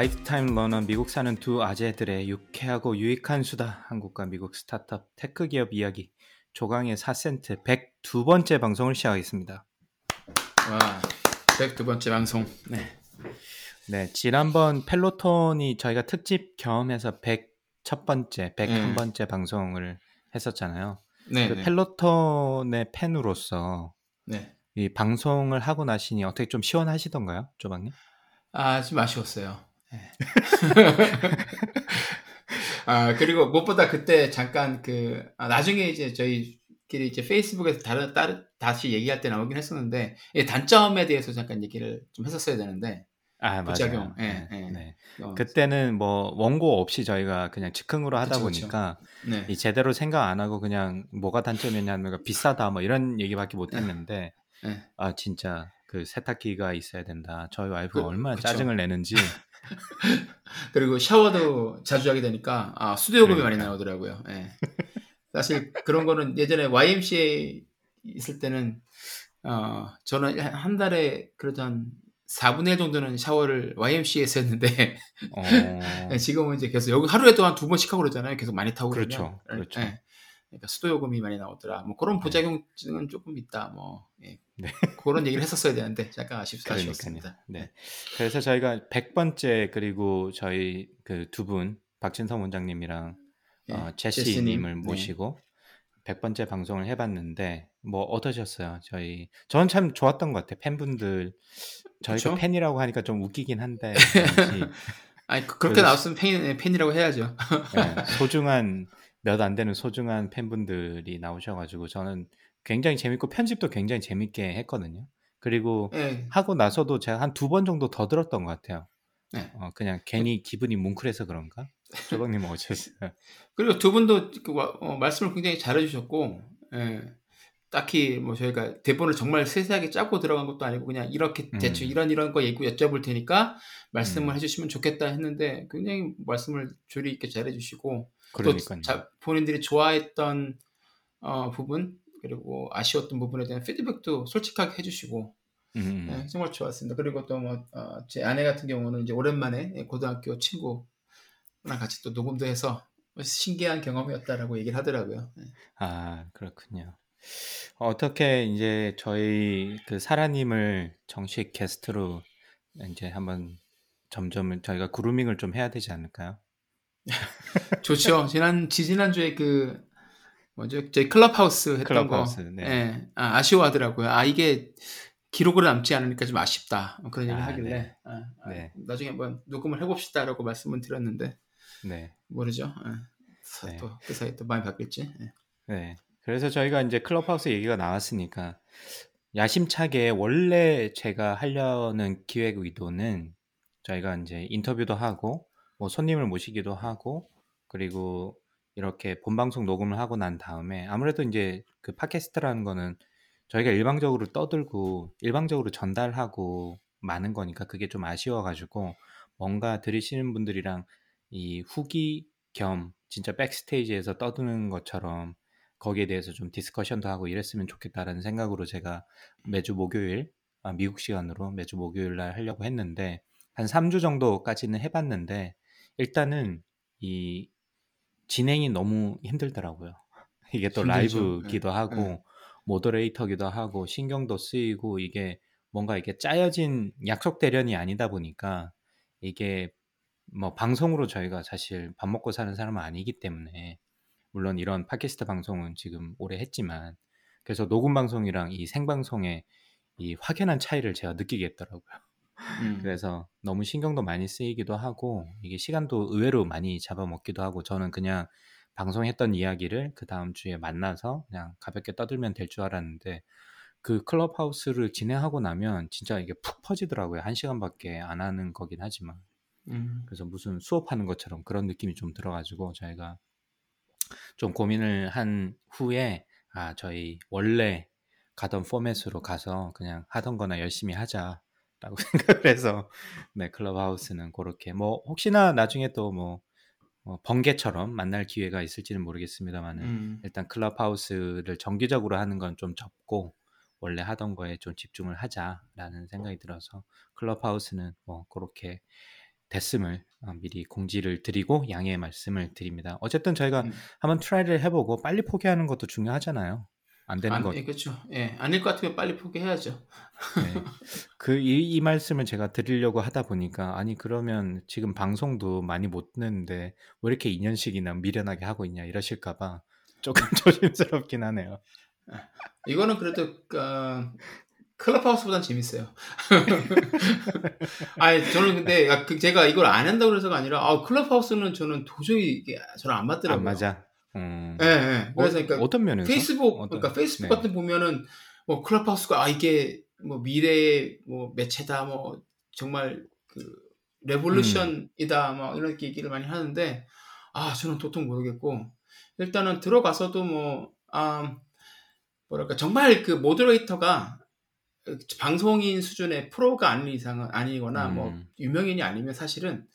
Lifetime learner 미국 사는 두 아재들의 유쾌하고 유익한 수다 한국과 미국 스타트업 테크 기업 이야기 조강의 4센트 102번째 방송을 시작하겠습니다. 와, 102 번째 방송. 네. 네, 지난번 펠로톤이 저희가 특집 겸해서 100첫 번째, 101번째 방송을 했었잖아요. 네. 그 네. 펠로톤의 팬으로서 네. 이 방송을 하고 나시니 어떻게 좀 시원하시던가요, 조방님? 아, 좀 아쉬웠어요. 네. 아, 그리고 무엇보다 그때 잠깐 그, 아, 나중에 이제 저희끼리 이제 페이스북에서 다른, 다른, 다시 얘기할 때 나오긴 했었는데, 이 단점에 대해서 잠깐 얘기를 좀 했었어야 되는데, 아, 부작용. 맞아요. 예, 네, 예. 네. 어, 그때는 뭐 원고 없이 저희가 그냥 즉흥으로 하다 그쵸, 그쵸. 보니까 네. 이 제대로 생각 안 하고 그냥 뭐가 단점이냐면 비싸다 뭐 이런 얘기밖에 못 했는데 네. 아 진짜 그 세탁기가 있어야 된다. 저희 와이프가 그- 얼마나 그쵸. 짜증을 내는지 그리고 샤워도 자주 하게 되니까, 아, 수도요금이 많이 그러니까. 나오더라고요. 예. 사실 그런 거는 예전에 YMCA 있을 때는, 어, 저는 한- 한 달에 그래도 한 4분의 1 정도는 샤워를 YMCA에서 했는데, 어, 예, 지금은 이제 계속 여기 하루에도 한 두 번씩 하고 그러잖아요. 계속 많이 타고 그렇죠. 그러면. 그렇죠. 예. 그러니까 수도 요금이 많이 나오더라. 뭐 그런 네. 부작용은 조금 있다. 뭐 예. 네. 그런 얘기를 했었어야 되는데 잠깐 아쉽. 아쉬웠습니다. 네. 그래서 저희가 100번째 그리고 저희 그 두 분 박진성 원장님이랑 예. 어, 제시님. 제시님을 네. 모시고 100번째 방송을 해봤는데 뭐 어떠셨어요? 저희 저는 참 좋았던 것 같아요. 팬분들 저희가 그쵸? 팬이라고 하니까 좀 웃기긴 한데 아니 그- 그렇게 나왔으면 팬, 팬이라고 해야죠. 예, 소중한 몇 안 되는 소중한 팬분들이 나오셔가지고 저는 굉장히 재밌고 편집도 굉장히 재밌게 했거든요. 그리고 예. 하고 나서도 제가 한 두 번 정도 더 들었던 것 같아요. 네. 어, 그냥 괜히 기분이 뭉클해서 그런가? 조박님 어쩌셨어요? 그리고 두 분도 그 와- 어, 말씀을 굉장히 잘해주셨고, 예. 딱히 뭐 저희가 대본을 정말 세세하게 짜고 들어간 것도 아니고 그냥 이렇게 대충 음. 이런 이런 거 얘기 여쭤볼 테니까 말씀을 음. 해주시면 좋겠다 했는데 굉장히 말씀을 조리 있게 잘해주시고 그러니까요. 또 자- 본인들이 좋아했던 어, 부분 그리고 아쉬웠던 부분에 대한 피드백도 솔직하게 해주시고 음, 음. 네, 정말 좋았습니다. 그리고 또뭐제 아내 같은 경우는 이제 오랜만에 고등학교 친구랑 같이 또 녹음도 해서 신기한 경험이었다라고 얘기를 하더라고요. 네. 아, 그렇군요. 어떻게 이제 저희 그 사라님을 정식 게스트로 이제 한번 점점 저희가 그루밍을 좀 해야 되지 않을까요? 좋죠. 지난 지지난 주에 그 뭐죠? 저희 클럽하우스 했던 클럽하우스, 거, 네. 예, 아, 아쉬워하더라고요. 아 이게 기록으로 남지 않으니까 좀 아쉽다 뭐 그런 얘기를 아, 하길래 네. 아, 아, 네. 나중에 한번 녹음을 해봅시다라고 말씀을 드렸는데 네. 모르죠. 예. 네. 또그 사이 또 많이 바뀔지. 예. 네. 그래서 저희가 이제 클럽하우스 얘기가 나왔으니까 야심차게 원래 제가 하려는 기획 의도는 저희가 이제 인터뷰도 하고 뭐 손님을 모시기도 하고 그리고 이렇게 본방송 녹음을 하고 난 다음에 아무래도 이제 그 팟캐스트라는 거는 저희가 일방적으로 떠들고 일방적으로 전달하고 많은 거니까 그게 좀 아쉬워가지고 뭔가 들으시는 분들이랑 이 후기 겸 진짜 백스테이지에서 떠드는 것처럼 거기에 대해서 좀 디스커션도 하고 이랬으면 좋겠다라는 생각으로 제가 매주 목요일 아, 미국 시간으로 매주 목요일 날 하려고 했는데 한 3주 정도까지는 해봤는데 일단은 이 진행이 너무 힘들더라고요. 이게 또. 라이브기도 네. 하고 네. 모더레이터기도 하고 신경도 쓰이고 이게 뭔가 이게 짜여진 약속 대련이 아니다 보니까 이게 뭐 방송으로 저희가 사실 밥 먹고 사는 사람은 아니기 때문에 물론 이런 팟캐스트 방송은 지금 오래 했지만 그래서 녹음 방송이랑 이 생방송의 이 확연한 차이를 제가 느끼겠더라고요. 음. 그래서 너무 신경도 많이 쓰이기도 하고 이게 시간도 의외로 많이 잡아먹기도 하고 저는 그냥 방송했던 이야기를 그 다음 주에 만나서 그냥 가볍게 떠들면 될 줄 알았는데 그 클럽하우스를 진행하고 나면 진짜 이게 푹 퍼지더라고요. 한 시간밖에 안 하는 거긴 하지만. 음. 그래서 무슨 수업하는 것처럼 그런 느낌이 좀 들어가지고 저희가 좀 고민을 한 후에 아 저희 원래 가던 포맷으로 가서 그냥 하던 거나 열심히 하자 라고 생각을 해서 네 클럽하우스는 그렇게 뭐 혹시나 나중에 또뭐 어, 번개처럼 만날 기회가 있을지는 모르겠습니다만은 음. 일단 클럽하우스를 정기적으로 하는 건 좀 접고 원래 하던 거에 좀 집중을 하자라는 생각이 들어서 클럽하우스는 뭐 그렇게 됐음을 어, 미리 공지를 드리고 양해의 말씀을 드립니다. 어쨌든 저희가 음. 한번 try를 해보고 빨리 포기하는 것도 중요하잖아요. 안 되는 안, 것. 예, 그렇죠. 예, 아닐 것 같으면 빨리 포기해야죠. 네. 그이 이 말씀을 제가 드리려고 하다 보니까 아니 그러면 지금 방송도 많이 못 듣는데 왜 이렇게 2년씩이나 미련하게 하고 있냐 이러실까봐 조금 조심스럽긴 하네요. 이거는 그래도 어, 클럽하우스보단 재밌어요. 아니 저는 근데 아, 그 제가 이걸 안 한다고 그래서가 아니라 아, 클럽하우스는 저는 도저히 이게 저는 안 맞더라고요. 안 맞아. 음. 예, 예. 그래서 그러니까 어, 떤 면에서? 페이스북 어떤- 그러니까 페이스북 네. 같은 데 보면은 뭐 클럽하우스가 아 이게 뭐 미래의 뭐 매체다 뭐 정말 그 revolution이다 뭐 이런 얘기를 많이 하는데 아 저는 도통 모르겠고 일단은 들어가서도 뭐 아, 뭐랄까 정말 그 모더레이터가 방송인 수준의 프로가 아닌 이상은 아니거나 뭐 음. 유명인이 아니면 사실은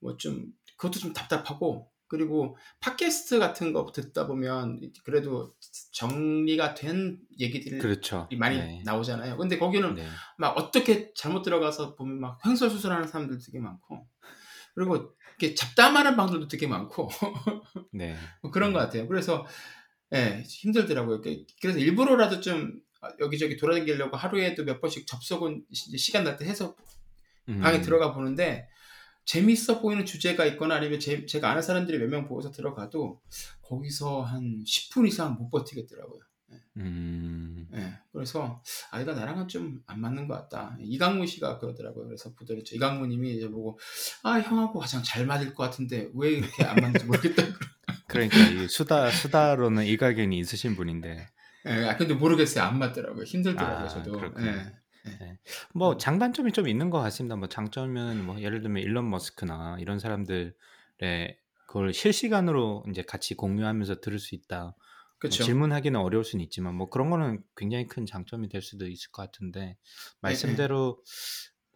뭐 좀 그것도 좀 답답하고 그리고 팟캐스트 같은 거 듣다 보면 그래도 정리가 된 얘기들이 그렇죠. 많이 네. 나오잖아요. 근데 거기는 네. 막 어떻게 잘못 들어가서 보면 막 횡설수설하는 사람들 되게 많고 그리고 이렇게 잡담하는 방들도 되게 많고 네. 뭐 그런 음. 것 같아요. 그래서 예, 힘들더라고요. 그- 그래서 일부러라도 좀 여기저기 돌아다니려고 하루에도 몇 번씩 접속은 시- 시간 날 때 해서 방에 음. 들어가 보는데 재밌어 보이는 주제가 있거나 아니면 제, 가 아는 사람들이 몇 명 보고서 들어가도 거기서 한 10분 이상 못 버티겠더라고요. 음. 예, 그래서 아 이거 나랑은 좀 안 맞는 것 같다. 이강문 씨가 그러더라고요. 그래서 보더랬죠. 이강문님이 이제 보고 아 형하고 가장 잘 맞을 것 같은데 왜 이렇게 안 맞는지 모르겠다. 그러니까 이 수다 수다로는 일가견이 있으신 분인데 예, 아, 근데 모르겠어요. 안 맞더라고요. 힘들더라고요. 아, 저도. 그렇군요. 예. 뭐 장단점이 좀 있는 것 같습니다. 뭐 장점은 뭐 예를 들면 일론 머스크나 이런 사람들의 그걸 실시간으로 이제 같이 공유하면서 들을 수 있다. 뭐 그렇죠. 질문하기는 어려울 수는 있지만 뭐 그런 거는 굉장히 큰 장점이 될 수도 있을 것 같은데 말씀대로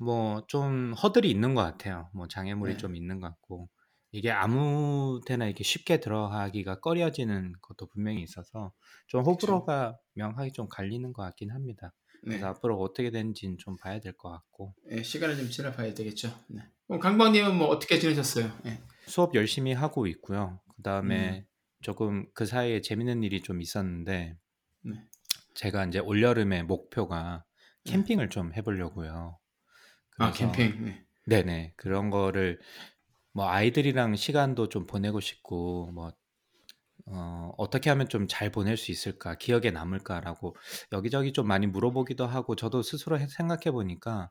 뭐 좀 허들이 있는 것 같아요. 뭐 장애물이 네. 좀 있는 것 같고 이게 아무 데나 이렇게 쉽게 들어가기가 꺼려지는 것도 분명히 있어서 좀 호불호가 명확히 좀 갈리는 것 같긴 합니다. 네. 그래서 앞으로 어떻게 되는지는 좀 봐야 될 것 같고 예, 시간을 좀 지나 봐야 되겠죠. 네. 그럼 강박님은 뭐 어떻게 지내셨어요? 예. 수업 열심히 하고 있고요. 그 음. 다음에 조금 그 사이에 재밌는 일이 좀 있었는데 네. 제가 이제 올 여름에 목표가 네. 캠핑을 좀 해보려고요. 아 캠핑. 네. 네네 그런 거를 뭐 아이들이랑 시간도 좀 보내고 싶고 뭐 어, 어떻게 하면 좀 잘 보낼 수 있을까 기억에 남을까라고 여기저기 좀 많이 물어보기도 하고 저도 스스로 생각해 보니까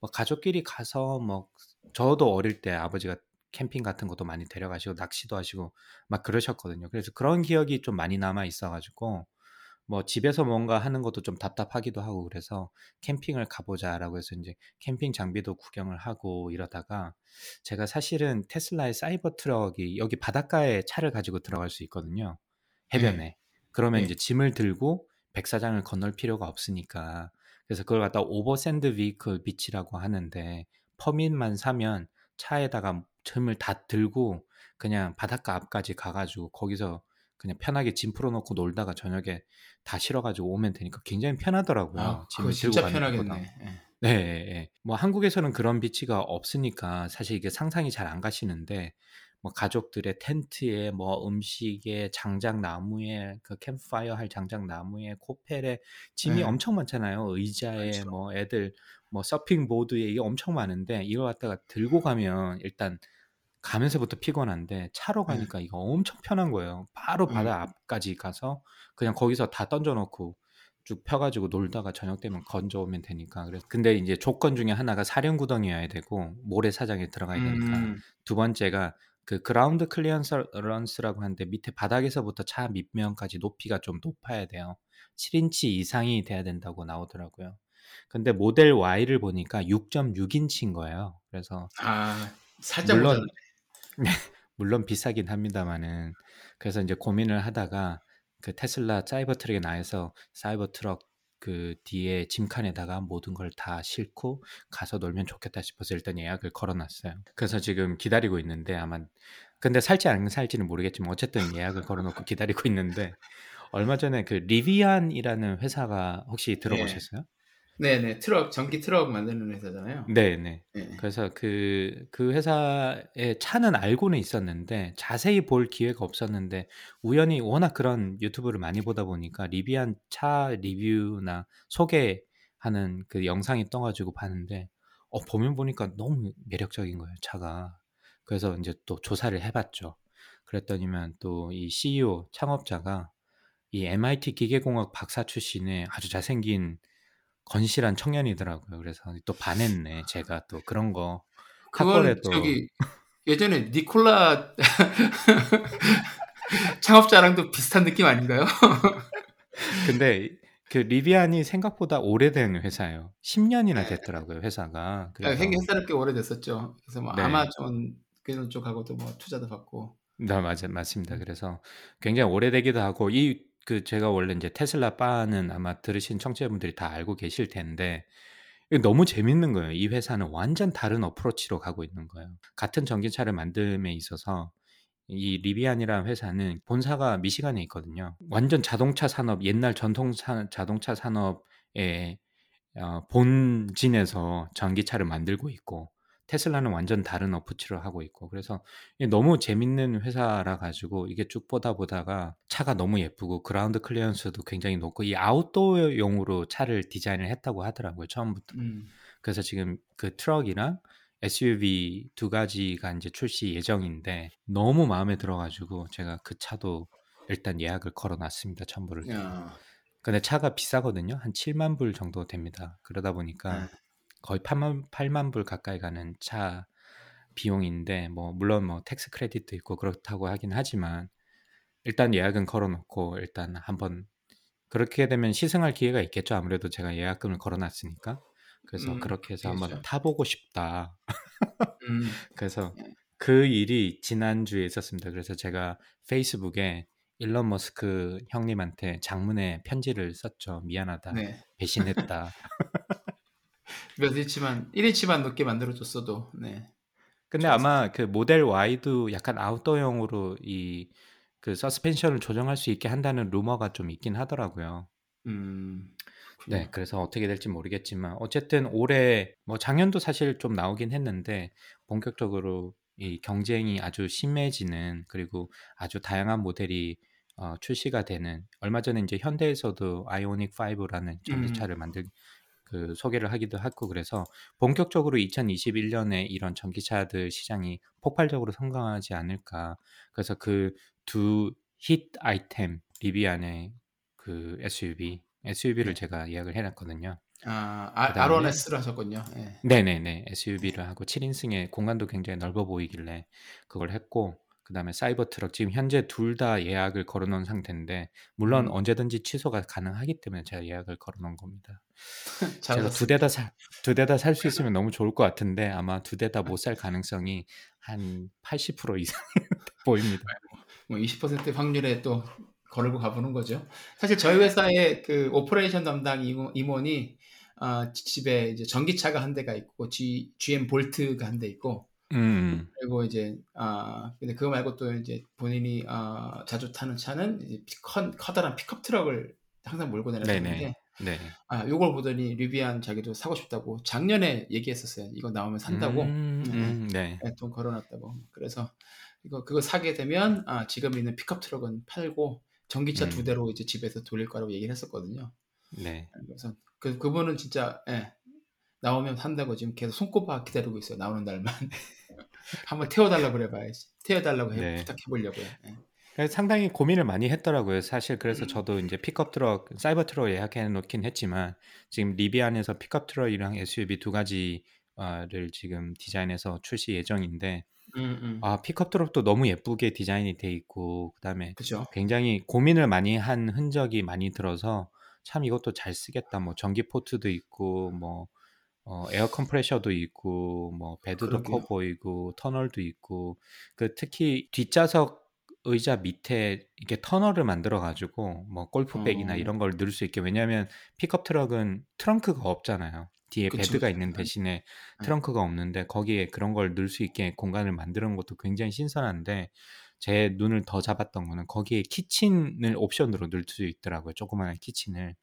뭐 가족끼리 가서 뭐 저도 어릴 때 아버지가 캠핑 같은 것도 많이 데려가시고 낚시도 하시고 막 그러셨거든요. 그래서 그런 기억이 좀 많이 남아 있어 가지고 뭐 집에서 뭔가 하는 것도 좀 답답하기도 하고 그래서 캠핑을 가보자라고 해서 이제 캠핑 장비도 구경을 하고 이러다가 제가 사실은 테슬라의 사이버 트럭이 여기 바닷가에 차를 가지고 들어갈 수 있거든요. 해변에. 그러면 네. 이제 짐을 들고 백사장을 건널 필요가 없으니까 그래서 그걸 갖다 oversand vehicle beach라고 하는데 permit만 사면 차에다가 짐을 다 들고 그냥 바닷가 앞까지 가가지고 거기서 그냥 편하게 짐 풀어놓고 놀다가 저녁에 다 실어가지고 오면 되니까 굉장히 편하더라고요. 아, 짐을 들고 가는 편하겠네. 예. 네, 예. 뭐 한국에서는 그런 비치가 없으니까 사실 이게 상상이 잘 안 가시는데 뭐 가족들의 텐트에 뭐 음식에 장작 나무에 그 캠프파이어 할 장작 나무에 코펠에 짐이 네. 엄청 많잖아요. 의자에 그렇죠. 뭐 애들 뭐 서핑 보드에 이게 엄청 많은데 이걸 갖다가 들고 가면 일단 가면서부터 피곤한데 차로 네. 가니까 이거 엄청 편한 거예요. 바로 음. 바다 앞까지 가서 그냥 거기서 다 던져놓고 쭉 펴가지고 놀다가 저녁 되면 건져오면 되니까. 그래서 근데 이제 조건 중에 하나가 사륜구동이어야 되고 모래사장에 들어가야 되니까. 음, 두 번째가 그 ground clearance라고 하는데 밑에 바닥에서부터 차 밑면까지 높이가 좀 높아야 돼요. 7인치 이상이 돼야 된다고 나오더라고요. 근데 모델 Y를 보니까 6.6인치인 거예요. 그래서 아 살짝 물론 네. 물론 비싸긴 합니다만은 그래서 이제 고민을 하다가 그 테슬라 사이버 트럭에 나와서 사이버 트럭 그 뒤에 짐칸에다가 모든 걸 다 싣고 가서 놀면 좋겠다 싶어서 일단 예약을 걸어놨어요. 그래서 지금 기다리고 있는데 아마 근데 살지 안 살지는 모르겠지만 어쨌든 예약을 걸어놓고 기다리고 있는데 얼마 전에 그 리비안이라는 회사가 혹시 네. 들어보셨어요? 네 네 트럭 전기 트럭 만드는 회사잖아요. 네네. 네. 그래서 그, 그 회사의 차는 알고는 있었는데 자세히 볼 기회가 없었는데 우연히 워낙 그런 유튜브를 많이 보다 보니까 리비안 차 리뷰나 소개하는 그 영상이 떠가지고 봤는데 어, 보면 보니까 너무 매력적인 거예요, 차가. 그래서 이제 또 조사를 해봤죠. 그랬더니만 또 이 CEO 창업자가 이 MIT 기계공학 박사 출신의 아주 잘생긴 건실한 청년이더라고요. 그래서 또 반했네. 제가 또 그런 거 그건 또 저기 예전에 니콜라 창업자랑도 비슷한 느낌 아닌가요? 근데 그 리비안이 생각보다 오래된 회사예요. 10년이나 네. 됐더라고요, 회사가. 아, 그래서 행 회사를 꽤 오래됐었죠. 그래서 뭐 네. 아마존 그런 쪽하고도 뭐 투자도 받고. 네, 맞아, 맞습니다. 그래서 굉장히 오래되기도 하고 이 그 제가 원래 이제 테슬라 바는 아마 들으신 청취자분들이 다 알고 계실 텐데 너무 재밌는 거예요. 이 회사는 완전 다른 어프로치로 가고 있는 거예요. 같은 전기차를 만듦에 있어서 이 리비안이라는 회사는 본사가 미시간에 있거든요. 완전 자동차 산업, 옛날 전통 사- 자동차 산업의 어, 본진에서 전기차를 만들고 있고 테슬라는 완전 다른 approach를 하고 있고 그래서 너무 재밌는 회사라 가지고 이게 쭉 보다 보다가 차가 너무 예쁘고 ground clearance도 굉장히 높고 이 아웃도어용으로 차를 디자인을 했다고 하더라고요 처음부터. 음. 그래서 지금 그 트럭이랑 SUV 두 가지가 이제 출시 예정인데 너무 마음에 들어가지고 제가 그 차도 일단 예약을 걸어놨습니다 첨부를. 야. 근데 차가 비싸거든요. 한 7만 불 정도 됩니다. 그러다 보니까 네. 거의 8만, 8만 불 가까이 가는 차 비용인데 뭐 물론 뭐 tax credit도 있고 그렇다고 하긴 하지만 일단 예약은 걸어놓고 일단 한번 그렇게 되면 시승할 기회가 있겠죠. 아무래도 제가 예약금을 걸어놨으니까 그래서 음, 그렇게 해서 한번 그렇죠. 타보고 싶다. 음. 그래서 네. 그 일이 지난주에 있었습니다. 그래서 제가 페이스북에 일론 머스크 형님한테 장문의 편지를 썼죠. 미안하다. 네. 배신했다. 몇 인치만 1인치만 높게 만들어 줬어도 네. 근데 아마 그 모델 Y도 약간 아웃도어용으로 이 그 서스펜션을 조정할 수 있게 한다는 루머가 좀 있긴 하더라고요. 음. 네, 그래서 어떻게 될지 모르겠지만 어쨌든 올해 뭐 작년도 사실 좀 나오긴 했는데 본격적으로 이 경쟁이 아주 심해지는 그리고 아주 다양한 모델이 어, 출시가 되는 얼마 전에 이제 현대에서도 아이오닉 5라는 전기차를 만들 그 소개를 하기도 했고 그래서 본격적으로 2021년에 이런 전기차들 시장이 폭발적으로 성장하지 않을까. 그래서 그 두 힛 아이템 리비안의 그 SUV SUV를 네. 제가 예약을 해놨거든요. 아, 아 그다음에- R1S를 하셨군요. 네. 네네네 SUV를 하고 7인승의 공간도 굉장히 넓어 보이길래 그걸 했고 그 다음에 사이버 트럭 지금 현재 둘 다 예약을 걸어 놓은 상태인데 물론 음. 언제든지 취소가 가능하기 때문에 제가 예약을 걸어 놓은 겁니다. 제가. 두 대 다 살 두 대 다 살 수 있으면 너무 좋을 것 같은데 아마 두 대 다 못 살 가능성이 한 80% 이상 보입니다. 뭐 20% 확률에 또 걸고 가보는 거죠. 사실 저희 회사의 그 operation 담당 임원, 임원이 아, 집에 이제 전기차가 한 대가 있고 G, GM 볼트가 한 대 있고 음, 그리고 이제 아 근데 그거 말고 또 이제 본인이 아, 자주 타는 차는 이제 피- 커, 커다란 픽업 트럭을 항상 몰고 다녔는데. 네. 아 요걸 보더니 리비안 자기도 사고 싶다고 작년에 얘기했었어요. 이거 나오면 산다고 음, 음, 네. 네, 돈 걸어놨다고. 그래서 이거 그거 사게 되면 아, 지금 있는 픽업 트럭은 팔고 전기차 음. 두 대로 이제 집에서 돌릴 거라고 얘기를 했었거든요. 네. 그래서 그 그분은 진짜 예, 나오면 산다고 지금 계속 손꼽아 기다리고 있어요. 나오는 날만 한번 태워달라고 그래봐야지. 태워달라고 해, 네. 부탁해 보려고요. 예. 그래서 상당히 고민을 많이 했더라고요. 사실 그래서 음. 저도 이제 픽업 트럭, 사이버 트럭 예약해 놓긴 했지만 지금 리비안에서 픽업 트럭이랑 SUV 두 가지를 지금 디자인해서 출시 예정인데 음, 음. 아 픽업 트럭도 너무 예쁘게 디자인이 돼 있고 그다음에 그죠? 굉장히 고민을 많이 한 흔적이 많이 들어서 참 이것도 잘 쓰겠다. 뭐 전기 포트도 있고 뭐 어, air compressor도 있고 뭐 bed도 커. 보이고 터널도 있고 그 특히 뒷좌석 의자 밑에 이렇게 터널을 만들어 가지고 뭐 골프백이나 어. 이런 걸 넣을 수 있게 왜냐하면 픽업 트럭은 트렁크가 없잖아요. 뒤에 그쵸, bed가. 있는 네. 대신에 네. 트렁크가 없는데 거기에 그런 걸 넣을 수 있게 공간을 만드는 것도 굉장히 신선한데 제 눈을 더 잡았던 거는 거기에 kitchen을 옵션으로 넣을 수 있더라고요. 조그마한 kitchen을.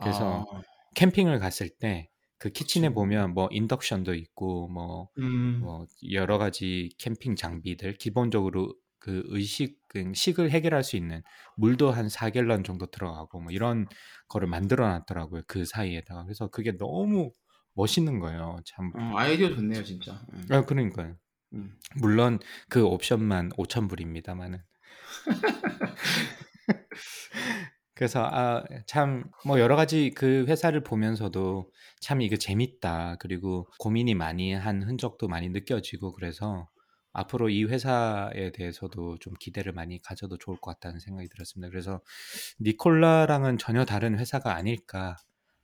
그래서 아, 캠핑을 갔을 때 그 kitchen에 그치. 보면 뭐 인덕션도 있고 뭐 음, 뭐 여러 가지 캠핑 장비들 기본적으로 그 의식 그 식을 해결할 수 있는 물도 한 4갤런 정도 들어가고 뭐 이런 거를 만들어 놨더라고요. 그 사이에다가. 그래서 그게 너무 멋있는 거예요. 참. 어, 아이디어 좋네요, 진짜. 음, 아, 그러니까요. 음. 물론 그 옵션만 5,000불입니다만은. 그래서 아, 참 뭐 여러 가지 그 회사를 보면서도 참 이거 재밌다. 그리고 고민이 많이 한 흔적도 많이 느껴지고 그래서 앞으로 이 회사에 대해서도 좀 기대를 많이 가져도 좋을 것 같다는 생각이 들었습니다. 그래서 니콜라랑은 전혀 다른 회사가 아닐까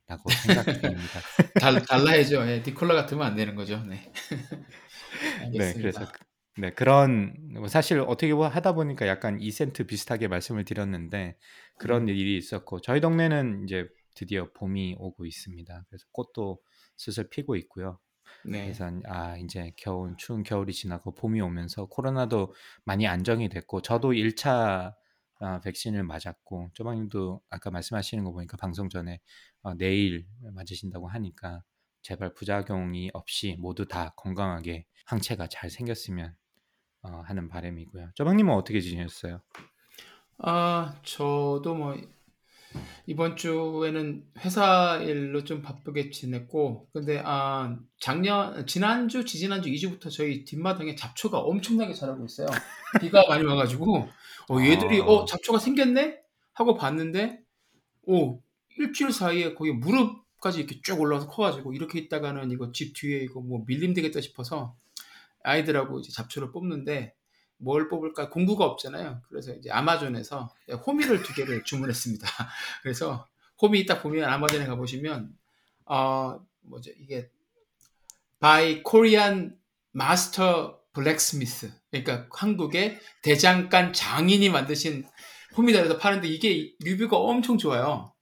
라고 생각됩니다. 달, 달라야죠. 예, 디콜라 같으면 안 되는 거죠. 네. 네, 그래서. 그- 네 그런 뭐 사실 어떻게 보- 하다 보니까 약간 이센트 비슷하게 말씀을 드렸는데 그런 음. 일이 있었고 저희 동네는 이제 드디어 봄이 오고 있습니다. 그래서 꽃도 슬슬 피고 있고요. 네. 그래서 아 이제 겨울 추운 겨울이 지나고 봄이 오면서 코로나도 많이 안정이 됐고 저도 1차 아, 백신을 맞았고 쪼방님도 아까 말씀하시는 거 보니까 방송 전에 어, 내일 맞으신다고 하니까 제발 부작용이 없이 모두 다 건강하게 항체가 잘 생겼으면 어, 하는 바람이고요. 쪼방님은 어떻게 지내셨어요? 아, 저도 뭐 이번 주에는 회사 일로 좀 바쁘게 지냈고, 근데 아, 작년, 지난주, 지지난주 2주부터 저희 뒷마당에 잡초가 엄청나게 자라고 있어요. 비가 많이 와가지고, 어, 얘들이, 아. 어, 잡초가 생겼네? 하고 봤는데, 오, 일주일 사이에 거의 무릎까지 이렇게 쭉 올라와서 커가지고, 이렇게 있다가는 이거 집 뒤에 이거 뭐 밀림 되겠다 싶어서, 아이들하고 이제 잡초를 뽑는데, 뭘 뽑을까 공구가 없잖아요. 그래서 이제 아마존에서 호미를 두 개를 주문했습니다. 그래서 호미 딱 보면 아마존에 가 보시면 어 뭐죠 이게 by Korean Master Blacksmith 그러니까 한국의 대장간 장인이 만드신 호미다에서 파는데 이게 리뷰가 엄청 좋아요.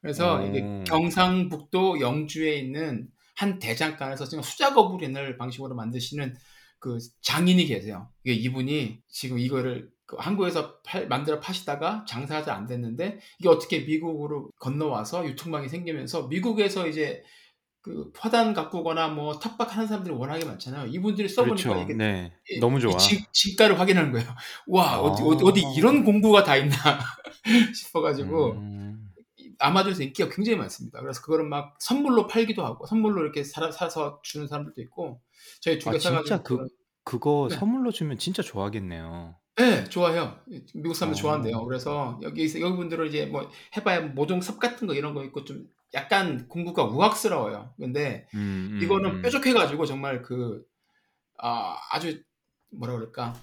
그래서 오. 이게 경상북도 영주에 있는 한 대장간에서 지금 수작업을 옛날 방식으로 만드시는 그 장인이 계세요. 이게 이분이 지금 이거를 그 한국에서 팔- 만들어 파시다가 장사가 잘 안 됐는데 이게 어떻게 미국으로 건너와서 유통망이 생기면서 미국에서 이제 그 화단 가꾸거나 뭐 탑박하는 사람들이 워낙에 많잖아요. 이분들이 써보니까 그렇죠. 이게 네, 이- 너무 좋아. 이 진, 진가를 확인하는 거예요. 와 어디, 아. 어디, 어디 이런 공부가 다 있나 싶어가지고 음. 아마존에서 인기가 굉장히 많습니다. 그래서 그거를 막 선물로 팔기도 하고 선물로 이렇게 사, 사서 주는 사람들도 있고 저희 두 아 개 진짜 사가지고 그 그거 네. 선물로 주면 진짜 좋아하겠네요. 네, 좋아해요. 미국 사람들 어. 좋아한대요. 그래서 여기 여기 분들은 이제 뭐 해봐야 모종 섭 같은 거 이런 거 있고 좀 약간 공구가 우악스러워요. 근데 음, 음, 이거는 음. 뾰족해가지고 정말 그 아, 아주 뭐라 그럴까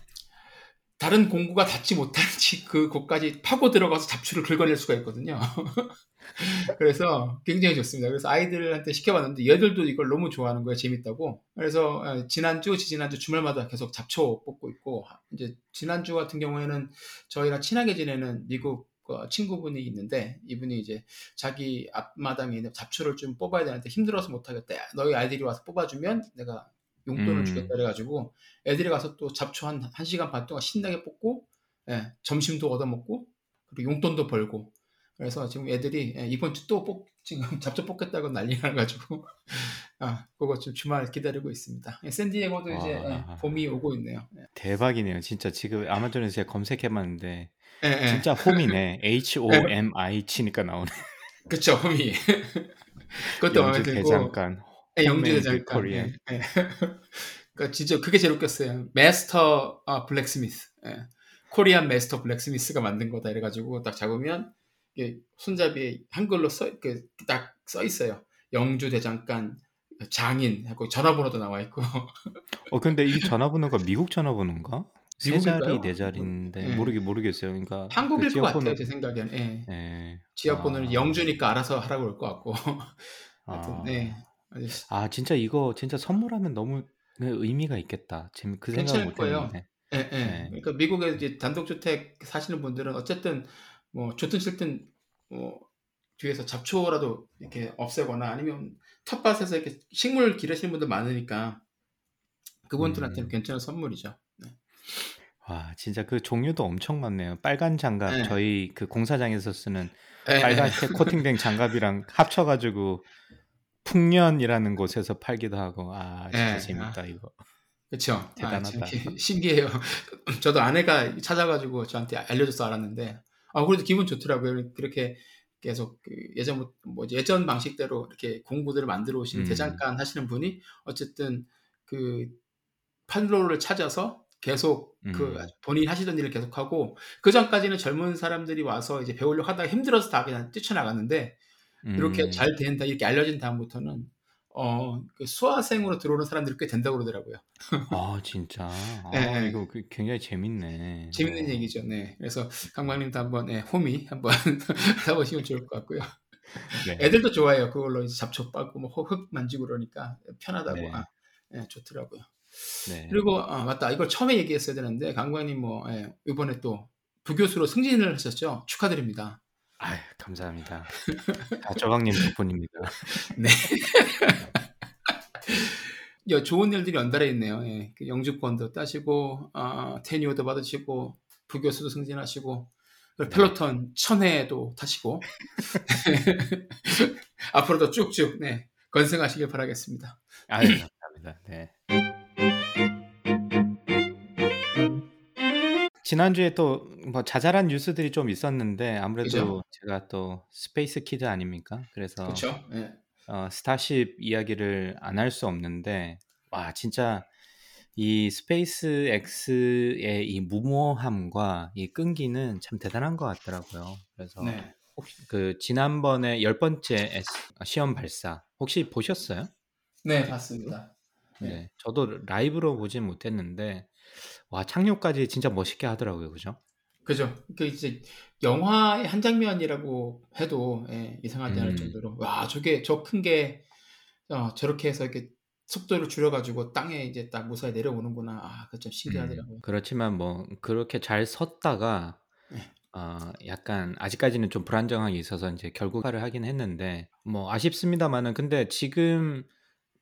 다른 공구가 닿지 못한 그 곳까지 파고 들어가서 잡초를 긁어낼 수가 있거든요. 그래서 굉장히 좋습니다. 그래서 아이들한테 시켜봤는데 얘들도 이걸 너무 좋아하는 거예요. 재밌다고. 그래서 어, 지난주, 지지난주 주말마다 계속 잡초 뽑고 있고 이제 지난주 같은 경우에는 저희가 친하게 지내는 미국 어, 친구분이 있는데 이분이 이제 자기 앞마당에 있는 잡초를 좀 뽑아야 되는데 힘들어서 못하겠다. 야, 너희 아이들이 와서 뽑아주면 내가 용돈을 음. 주겠다 그래가지고 애들이 가서 또 잡초 한, 한 시간 반 동안 신나게 뽑고 예, 점심도 얻어먹고 그리고 용돈도 벌고 그래서 지금 애들이 예, 이번 주 또 뽑 지금 잡초 뽑겠다고 난리 나가지고 아 그거 좀 주말 기다리고 있습니다. 예, 샌디에고도 이제 예, 아. 봄이 오고 있네요. 예. 대박이네요. 진짜 지금 아마존에서 제가 검색해봤는데 예, 예. 진짜 호미네. H O M I 치니까 나오네. 그쵸 호미 그것도 마음에 들고 대장간. 예, 영주 홈메이드 대장간 Korean. 예, 예. 그러니까 진짜 그게 제일 웃겼어요. 마스터 아, blacksmith 예. Korean master blacksmith가 만든 거다 이래가지고 딱 잡으면 손잡이에 한글로 써딱 써 있어요. 영주 대장간 장인 하고 전화번호도 나와 있고 어 근데 이 전화번호가 미국 전화번호인가? 세? 자리 네 자리인데 예. 모르겠 모르겠어요. 그러니까 그 한국일 것 같아요 지역번호 제 생각엔. 예. 예. 지역번호는 아. 영주니까 알아서 하라고 그럴 것 같고. 하여튼 아. 네. 아 진짜 이거 진짜 선물하면 너무 그 의미가 있겠다. 지금 그 생각을 괜찮을 못 거예요. 했는데. 예, 예. 네. 그러니까 미국에 이제 단독주택 사시는 분들은 어쨌든 뭐 좋든 싫든 뭐 뒤에서 잡초라도 이렇게 없애거나 아니면 텃밭에서 이렇게 식물 기르시는 분들 많으니까 그분들한테는 음. 괜찮은 선물이죠. 네. 와 진짜 그 종류도 엄청 많네요. 빨간 장갑 네. 저희 그 공사장에서 쓰는 예, 예. 빨갛게 코팅된 장갑이랑 합쳐 가지고 풍년이라는 곳에서 팔기도 하고 아 진짜 예. 재밌다 이거. 그렇죠. 아, 대단하다. 참 신기해요. 저도 아내가 찾아가지고 저한테 알려줘서 알았는데, 아 그래도 기분 좋더라고요. 그렇게 계속 그 예전 뭐 예전 방식대로 이렇게 공구들을 만들어 오신 음. 대장간 하시는 분이 어쨌든 그 판로를 찾아서 계속 그 음. 본인이 하시던 일을 계속하고 그 전까지는 젊은 사람들이 와서 이제 배우려고 하다가 힘들어서 다 그냥 뛰쳐나갔는데 이렇게 음. 잘 된다 이렇게 알려진 다음부터는 어, 그 수화생으로 들어오는 사람들이 꽤 된다고 그러더라고요. 아 진짜. 아 예, 예. 이거 그 굉장히 재밌네. 재밌는 어. 얘기죠. 네. 그래서 강광님도 한번 예, 호미 한번 사보시면 좋을 것 같고요. 네. 애들도 좋아해요. 그걸로 이제 잡초 빠고 뭐 흙 만지고 그러니까 편하다고 네. 아, 예, 좋더라고요. 네. 그리고 아, 맞다. 이걸 처음에 얘기했어야 되는데 강광님 뭐 예, 이번에 또 부교수로 승진을 하셨죠. 축하드립니다. 아유 감사합니다. 다 저강님 덕분입니다. 네. 야, 좋은 일들이 연달아 있네요. 예, 그 영주권도 따시고, 아, 테니오도 받으시고, 부교수로 승진하시고, 네. 펠로톤 천회도 타시고, 앞으로도 쭉쭉, 네, 건승하시길 바라겠습니다. 아유 감사합니다. 네. 지난주에 또 뭐 자잘한 뉴스들이 좀 있었는데 아무래도 그죠? 제가 또 space kid 아닙니까? 그래서 그쵸? 예. 어, 스타쉽 이야기를 안 할 수 없는데 와 진짜 이 SpaceX의 이 무모함과 이 끈기는 참 대단한 것 같더라고요. 그래서 네. 혹시 그 지난번에 열 번째 S- 시험 발사 혹시 보셨어요? 네, 봤습니다. 네. 네. 저도 라이브로 보진 못했는데 와 착륙까지 진짜 멋있게 하더라고요, 그죠? 그죠? 그 이제 영화의 한 장면이라고 해도 예, 이상하지 않을 음. 정도로 와 저게 저 큰 게 어, 저렇게 해서 이렇게 속도를 줄여가지고 땅에 이제 딱 무사히 내려오는구나. 아, 그거 좀 신기하더라고요. 음, 그렇지만 뭐 그렇게 잘 섰다가 네. 어, 약간 아직까지는 좀 불안정함이 있어서 이제 결국화를 하긴 했는데 뭐 아쉽습니다만은 근데 지금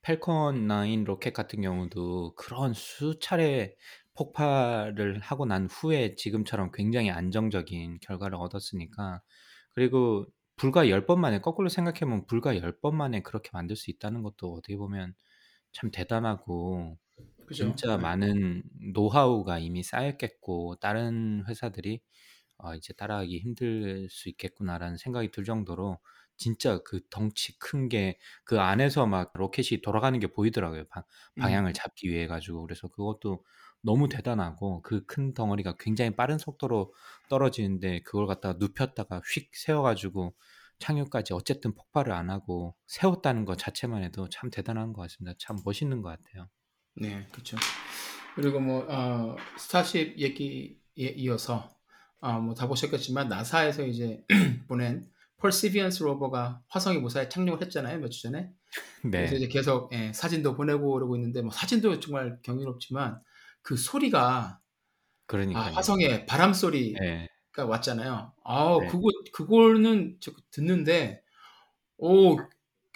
펠컨 9 로켓 같은 경우도 그런 수차례 폭발을 하고 난 후에 지금처럼 굉장히 안정적인 결과를 얻었으니까 그리고 불과 10번 만에 거꾸로 생각해보면 불과 10번 만에 그렇게 만들 수 있다는 것도 어떻게 보면 참 대단하고 그죠? 진짜 네. 많은 노하우가 이미 쌓였겠고 다른 회사들이 어, 이제 따라하기 힘들 수 있겠구나라는 생각이 들 정도로 진짜 그 덩치 큰 게 그 안에서 막 로켓이 돌아가는 게 보이더라고요. 방, 음, 방향을 잡기 위해 가지고 그래서 그것도 너무 대단하고 그 큰 덩어리가 굉장히 빠른 속도로 떨어지는데 그걸 갖다가 눕혔다가 휙 세워가지고 착륙까지 어쨌든 폭발을 안 하고 세웠다는 것 자체만 해도 참 대단한 것 같습니다. 참 멋있는 것 같아요. 네, 그렇죠. 그리고 뭐 어, Starship 얘기에 이어서 아, 뭐 다 보셨겠지만 NASA에서 이제 보낸 Perseverance rover가 화성에 무사히 착륙을 했잖아요 몇주 전에. 그래서 네, 이제 계속 예, 사진도 보내고 그러고 있는데 뭐 사진도 정말 경이롭지만 그 소리가 아, 그러니까요. 화성에 바람 소리가 네, 왔잖아요. 아, 네. 그거 그거는 저 듣는데 오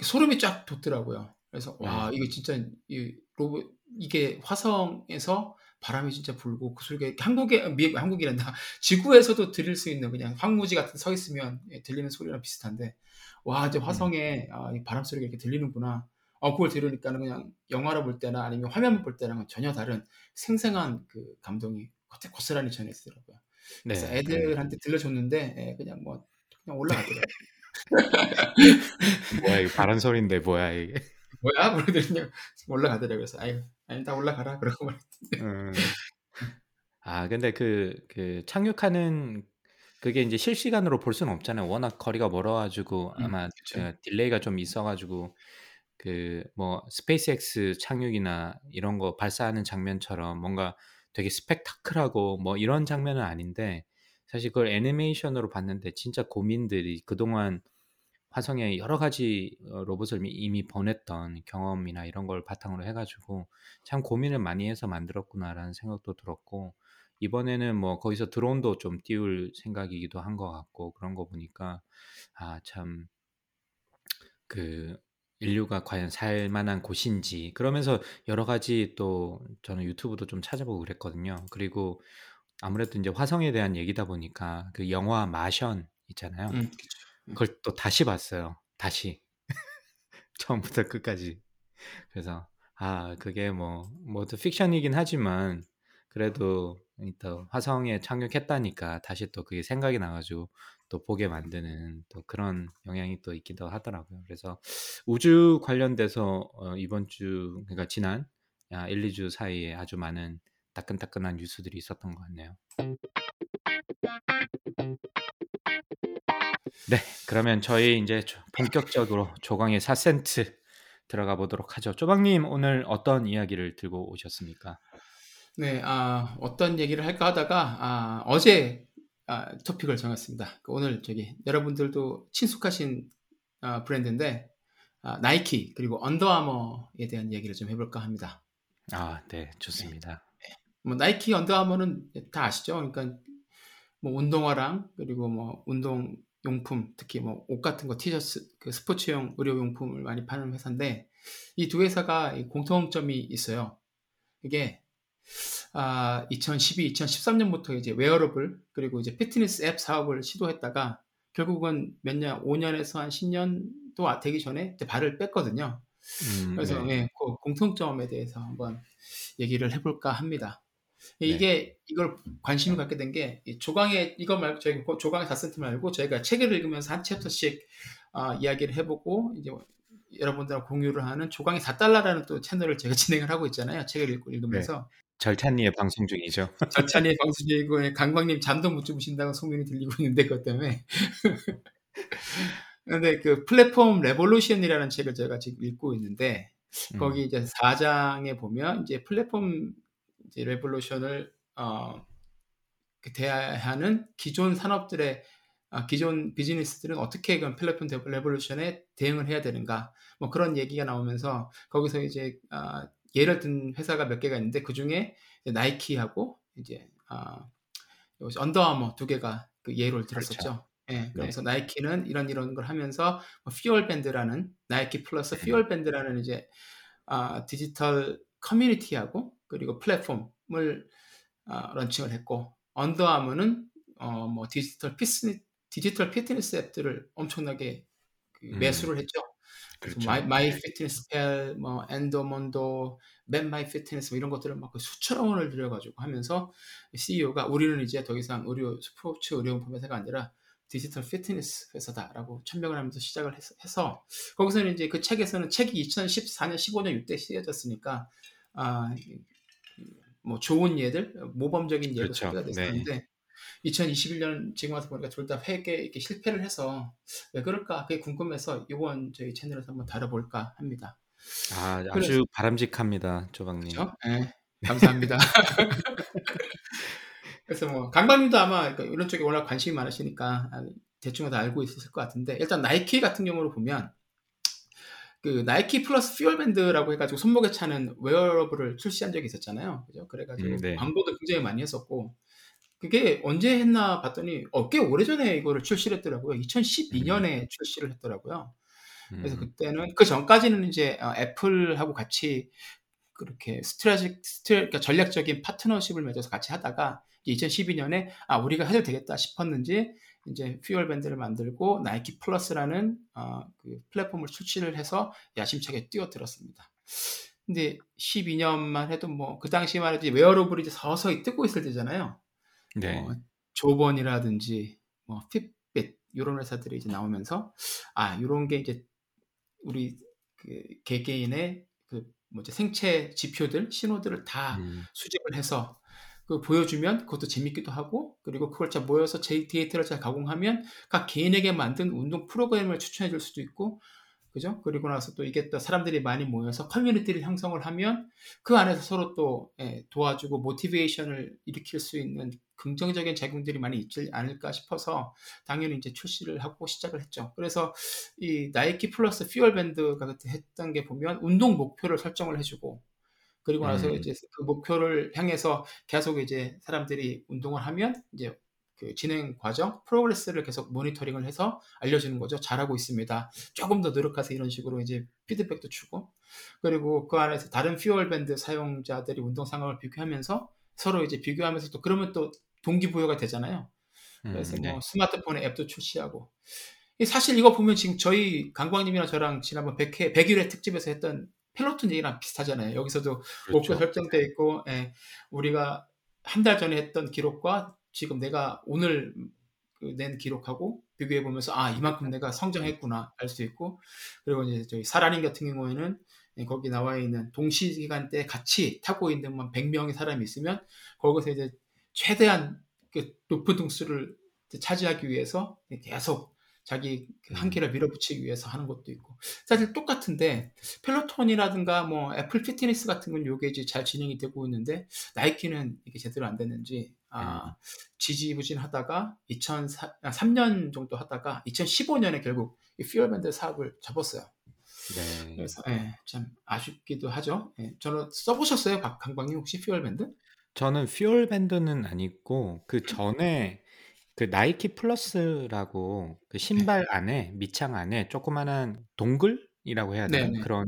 소름이 쫙 돋더라고요. 그래서 와 네. 이거 진짜 이 로봇 이게 화성에서 바람이 진짜 불고 그 소리가 한국에 미 한국이란다 지구에서도 들릴 수 있는 그냥 황무지 같은 데서 있으면 예, 들리는 소리랑 비슷한데 와 이제 음, 화성에 아, 이 바람 소리가 이렇게 들리는구나. 어 그걸 들으니까는 그냥 영화를 볼 때나 아니면 화면을 볼 때랑은 전혀 다른 생생한 그 감동이 고- 고스란히 전해지더라고요. 그래서 네, 그러니까 애들한테 들려줬는데 예, 그냥 뭐 그냥 올라가더라고요. 뭐야 이거 바람 소리인데 뭐야 이게? 뭐야? 그러더니 올라가더라고요. 그래서 아유, 아니 다 올라가라 그러고 말했는데. 음. 아 근데 그 그 착륙하는 그게 이제 실시간으로 볼 수는 없잖아요. 워낙 거리가 멀어가지고 음, 아마 그쵸. 그 delay가 좀 있어가지고 그 뭐 스페이스X 착륙이나 이런 거 발사하는 장면처럼 뭔가 되게 스펙타클하고 뭐 이런 장면은 아닌데 사실 그걸 애니메이션으로 봤는데 진짜 고민들이 그동안 화성에 여러 가지 어, 로봇을 이미 보냈던 경험이나 이런 걸 바탕으로 해가지고 참 고민을 많이 해서 만들었구나라는 생각도 들었고 이번에는 뭐 거기서 드론도 좀 띄울 생각이기도 한 것 같고 그런 거 보니까 아 참 그 인류가 과연 살 만한 곳인지 그러면서 여러 가지 또 저는 유튜브도 좀 찾아보고 그랬거든요. 그리고 아무래도 이제 화성에 대한 얘기다 보니까 그 영화 마션 있잖아요. 음, 그걸 또 다시 봤어요. 다시 처음부터 끝까지. 그래서 아 그게 뭐 모두 픽션이긴 하지만 그래도 또 화성에 착륙했다니까 다시 또 그게 생각이 나가지고 또 보게 만드는 또 그런 영향이 또 있기도 하더라고요. 그래서 우주 관련돼서 어, 이번 주 그러니까 지난 1, 2주 사이에 아주 많은 따끈따끈한 뉴스들이 있었던 것 같네요. 네, 그러면 저희 이제 본격적으로 조광의 4센트 들어가 보도록 하죠. 조방님 오늘 어떤 이야기를 들고 오셨습니까? 네, 아, 어떤 얘기를 할까 하다가 아, 어제 아, 토픽을 정했습니다. 그 오늘 저기 여러분들도 친숙하신 아, 브랜드인데 아, 나이키 그리고 언더아머에 대한 얘기를 좀 해볼까 합니다. 아, 네, 좋습니다. 네. 뭐 나이키 언더아머는 다 아시죠? 그러니까 뭐 운동화랑 그리고 뭐 운동 용품 특히 뭐 옷 같은 거 티셔츠 그 스포츠용 의료 용품을 많이 파는 회사인데 이 두 회사가 공통점이 있어요. 이게 아, 2012, 2013년부터 이제 웨어러블 그리고 이제 피트니스 앱 사업을 시도했다가 결국은 몇 년, 5년에서 한 10년도 되기 전에 발을 뺐거든요. 음, 그래서 네. 예, 그 공통점에 대해서 한번 얘기를 해볼까 합니다. 네. 이게 이걸 관심을 갖게 된 게 조강의 이거 말고 저희 조강의 4센트 말고 저희가 책을 읽으면서 한 챕터씩 어, 이야기를 해보고 이제 여러분들과 공유를 하는 조강의 4달러라는 또 채널을 제가 진행을 하고 있잖아요. 책을 읽고 읽으면서 네. 절찬리의 방송 중이죠. 절찬리의 방송 중이고 강광님 잠도 못 주무신다고 소문이 들리고 있는데 그것 때문에. 근데 그 Platform Revolution이라는 책을 제가 지금 읽고 있는데 거기 음. 이제 4장에 보면 이제 플랫폼 이제 revolution을 어, 그 대하는 기존 산업들의 아, 기존 비즈니스들은 어떻게 그 platform revolution에 대응을 해야 되는가 뭐 그런 얘기가 나오면서 거기서 이제 아, 예를 든 회사가 몇 개가 있는데 그 중에 나이키하고 이제 아, 언더아머 두 개가 그 예를 들었었죠. 그렇죠. 예, 네. 그래서 나이키는 이런 이런 걸 하면서 뭐 Fuel Band라는 Nike Plus Fuel Band라는 이제 아, 디지털 커뮤니티하고 그리고 플랫폼을 어, launching을 했고 언더아머는 어, 뭐 디지털 피스 디지털 피트니스 앱들을 엄청나게 그 음. 매수를 했죠. 그렇죠. My, My 네. Fitness Pal, 뭐 Endomondo, Map My Fitness 뭐 이런 것들을 막그 수천억 원을 들여가지고 하면서 CEO가 우리는 이제 더 이상 의류 스포츠 의류용품 회사가 아니라 디지털 피트니스 회사다라고 천명을 하면서 시작을 해서 거기서는 이제 그 책에서는 책이 2014년 15년 이때 쓰여졌으니까 아, 뭐 좋은 예들, 모범적인 그렇죠. 소개가 됐었는데 네. 2021년 지금 와서 보니까 둘 다 회계 이렇게 실패를 해서 왜 그럴까 그게 궁금해서 이번 저희 채널에서 한번 다뤄볼까 합니다. 아, 아주 그래서, 바람직합니다, 조방님. 그렇죠? 네, 감사합니다. 그래서 뭐 강박님도 아마 이런 쪽에 워낙 관심이 많으시니까 대충 다 알고 있으실 것 같은데 일단 나이키 같은 경우로 보면 그 Nike Plus Fuel Band라고 해가지고 손목에 차는 wearable을 출시한 적이 있었잖아요. 그죠? 그래가지고 음, 네. 광고도 굉장히 많이 했었고 그게 언제 했나 봤더니 어, 꽤 오래전에 이거를 출시를 했더라고요. 2012년에 음. 출시를 했더라고요. 그래서 음. 그때는 그 전까지는 이제 어, 애플하고 같이 그렇게 strategy strate 그러니까 전략적인 파트너십을 맺어서 같이 하다가 2012년에 아 우리가 해도 되겠다 싶었는지 이제 Fuel Band를 만들고 Nike Plus라는 어, 그 플랫폼을 출시를 해서 야심차게 뛰어들었습니다. 근데 12년만 해도 뭐 그 당시만 해도 wearable이 이제 서서히 뜨고 있을 때잖아요. 네. 뭐 Jawbone이라든지 뭐 Fitbit 이런 회사들이 이제 나오면서 아 이런 게 이제 우리 그 개개인의 그 뭐지 생체 지표들 신호들을 다 음. 수집을 해서 그 보여주면 그것도 재밌기도 하고 그리고 그걸 잘 모여서 제 데이터를 잘 가공하면 각 개인에게 만든 운동 프로그램을 추천해 줄 수도 있고 그죠? 그리고 나서 또 이게 또 사람들이 많이 모여서 커뮤니티를 형성을 하면 그 안에서 서로 또 예, 도와주고 motivation을 일으킬 수 있는 긍정적인 작용들이 많이 있지 않을까 싶어서 당연히 이제 출시를 하고 시작을 했죠. 그래서 이 Nike Plus Fuel Band가 그때 했던 게 보면 운동 목표를 설정을 해주고 그리고 나서 음. 이제 그 목표를 향해서 계속 이제 사람들이 운동을 하면 이제 그 진행 과정, progress를 계속 모니터링을 해서 알려주는 거죠. 잘하고 있습니다. 조금 더 노력하세요. 이런 식으로 이제 피드백도 주고 그리고 그 안에서 다른 Fuel Band 사용자들이 운동 상황을 비교하면서 서로 이제 비교하면서 또 그러면 또 동기부여가 되잖아요. 그래서 음, 뭐 네. 스마트폰에 앱도 출시하고 이 사실 이거 보면 지금 저희 강광님이랑 저랑 지난번 100회 100일회 특집에서 했던 펠로톤 얘기랑 비슷하잖아요. 여기서도 목표 그렇죠. 설정돼 있고 예, 우리가 한 달 전에 했던 기록과 지금 내가 오늘 그낸 기록하고 비교해 보면서 아 이만큼 내가 성장했구나 알 수 있고 그리고 이제 저희 사라님 같은 경우에는 예, 거기 나와 있는 동시 기간대 같이 타고 있는 만 100명의 사람이 있으면 거기서 이제 최대한 그 높은 등수를 차지하기 위해서 계속 자기 그 음. 한계를 밀어붙이기 위해서 하는 것도 있고 사실 똑같은데 Peloton이라든가 뭐 Apple Fitness 같은 건 요게 이제 잘 진행이 되고 있는데 나이키는 이게 제대로 안 됐는지 아 지지부진하다가 2003년 정도 하다가 2015년에 결국 이 Fuel Band 사업을 접었어요. 네. 그래서 예, 참 아쉽기도 하죠. 예, 저는 써보셨어요, 박 강광님 혹시 Fuel Band? 저는 Fuel Band는 아니고 그 전에 그 나이키 플러스라고 그 신발 안에 밑창 안에 조그만한 동글이라고 해야 되나? 네네. 그런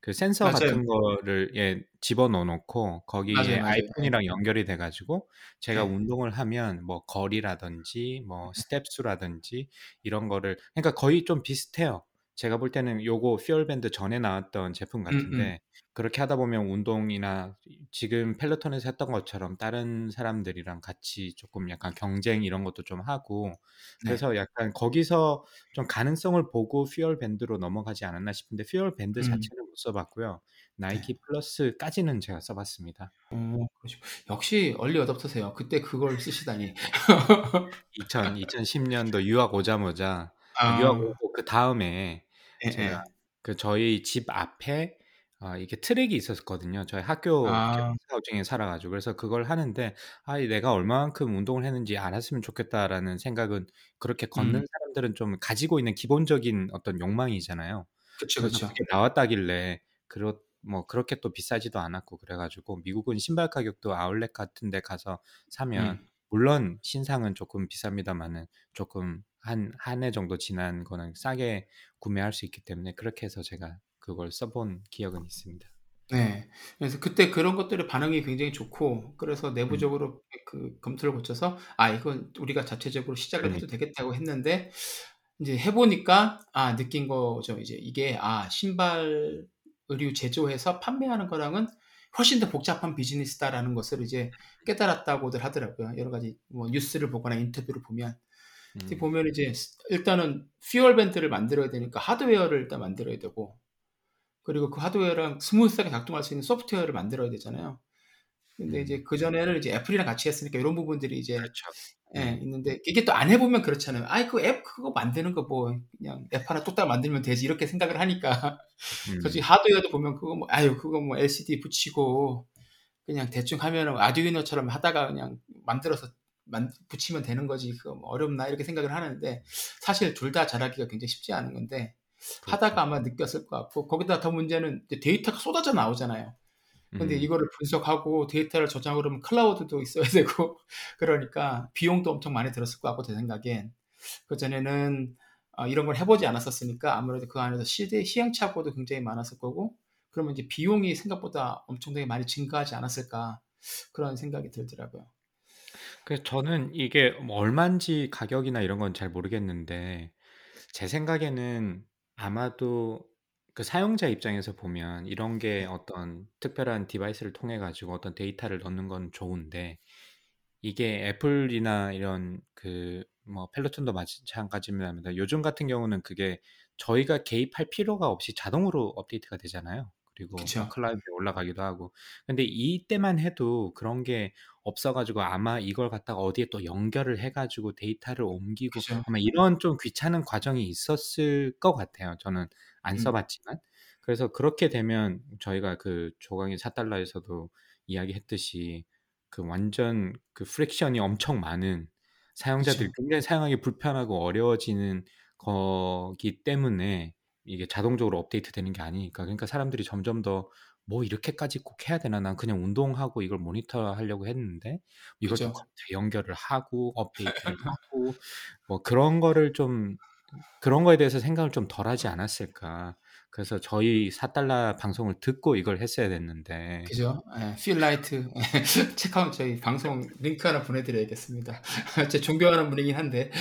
그 센서 맞아요. 같은 거를 예, 집어 넣어 놓고 거기에 맞아요, 맞아요. 아이폰이랑 연결이 돼 가지고 제가 네. 운동을 하면 뭐 거리라든지 뭐 스텝 수라든지 이런 거를 그러니까 거의 좀 비슷해요. 제가 볼 때는 요거 FuelBand 전에 나왔던 제품 음, 같은데 그렇게 하다 보면 운동이나 지금 펠로톤에서 했던 것처럼 다른 사람들이랑 같이 조금 약간 경쟁 이런 것도 좀 하고 네. 그래서 약간 거기서 좀 가능성을 보고 FuelBand로 넘어가지 않았나 싶은데 FuelBand 음. 자체는 못 써봤고요. 나이키 플러스까지는 제가 써봤습니다. 어, 그러시고. 역시 early adopter세요. 그때 그걸 쓰시다니. 2000, 2010년도 유학 오자마자 아, 유학 오고 그 다음에 예, 제가 예. 그 저희 집 앞에 아, 이게 트랙이 있었거든요. 저희 학교 아. 중에 살아가지고 그래서 그걸 하는데 아, 내가 얼마만큼 운동을 했는지 알았으면 좋겠다라는 생각은 그렇게 걷는 음. 사람들은 좀 가지고 있는 기본적인 어떤 욕망이잖아요. 그쵸. 그게 나왔다길래 그렇 뭐 그렇게 또 비싸지도 않았고 그래가지고 미국은 신발 가격도 아울렛 같은데 가서 사면 음. 물론 신상은 조금 비쌉니다만은 조금 한 한 해 정도 지난 거는 싸게 구매할 수 있기 때문에 그렇게 해서 제가 그걸 써본 기억은 있습니다. 네. 그래서 그때 그런 것들의 반응이 굉장히 좋고 그래서 음. 내부적으로 그 검토를 거쳐서 아 이건 우리가 자체적으로 시작을 그러니 해도 되겠다고 했는데 이제 해보니까 아 느낀 거죠. 이제 이게 아 신발 의류 제조해서 판매하는 거랑은 훨씬 더 복잡한 비즈니스다라는 것을 이제 깨달았다고들 하더라고요. 여러 가지 뭐 뉴스를 보거나 인터뷰를 보면 음. 보면 이제 일단은 FuelBand를 만들어야 되니까 하드웨어를 일단 만들어야 되고 그리고 그 하드웨어랑 smooth하게 작동할 수 있는 소프트웨어를 만들어야 되잖아요. 근데 이제 음. 그전에는 이제 애플이랑 같이 했으니까 이런 부분들이 이제 그렇죠. 예, 네. 있는데 이게 또 안 해보면 그렇잖아요. 아이 그 앱 그거 만드는 거 뭐 그냥 앱 하나 뚝딱 만들면 되지 이렇게 생각을 하니까 솔직히 음. 하드웨어도 보면 그거 뭐 아유 그거 뭐 LCD 붙이고 그냥 대충 하면은 아두이노처럼 하다가 그냥 만들어서 만, 붙이면 되는 거지 그거 뭐 어렵나 이렇게 생각을 하는데 사실 둘 다 잘하기가 굉장히 쉽지 않은 건데 하다가 그렇죠. 아마 느꼈을 것 같고 거기다 더 문제는 데이터가 쏟아져 나오잖아요. 근데 음. 이거를 분석하고 데이터를 저장을 하면 클라우드도 있어야 되고 그러니까 비용도 엄청 많이 들었을 것 같고 제 생각엔 그 전에는 어, 이런 걸 해보지 않았었으니까 아무래도 그 안에서 시대 시행착오도 굉장히 많았을 거고 그러면 이제 비용이 생각보다 엄청나게 많이 증가하지 않았을까 그런 생각이 들더라고요. 그래서 저는 이게 뭐 얼마인지 가격이나 이런 건 잘 모르겠는데 제 생각에는 아마도 그 사용자 입장에서 보면 이런 게 어떤 특별한 device를 통해 가지고 어떤 데이터를 넣는 건 좋은데 이게 애플이나 이런 그 뭐 펠로톤도 마찬가지입니다. 요즘 같은 경우는 그게 저희가 개입할 필요가 없이 자동으로 업데이트가 되잖아요. 그리고 그쵸. 클라우드에 올라가기도 하고. 근데 이때만 해도 그런 게 없어가지고 아마 이걸 갖다가 어디에 또 연결을 해가지고 데이터를 옮기고 그죠. 아마 이런 좀 귀찮은 과정이 있었을 것 같아요. 저는 안 음. 써봤지만. 그래서 그렇게 되면 저희가 그 조강의 4달러에서도 이야기했듯이 그 완전 그 friction이 엄청 많은 사용자들이 그쵸. 굉장히 사용하기 불편하고 어려워지는 거기 때문에 이게 자동적으로 업데이트 되는 게 아니니까 그러니까 사람들이 점점 더 뭐 이렇게까지 꼭 해야 되나 난 그냥 운동하고 이걸 모니터 하려고 했는데 이걸. 컴퓨터 연결을 하고 업데이트를 하고 뭐 그런 거를 좀 그런 거에 대해서 생각을 좀 덜 하지 않았을까 그래서 저희 4달러 방송을 듣고 이걸 했어야 됐는데 그죠? 예, 필 나이트 check out 저희 방송 링크 하나 보내드려야겠습니다. 제 존경하는 분이긴 한데.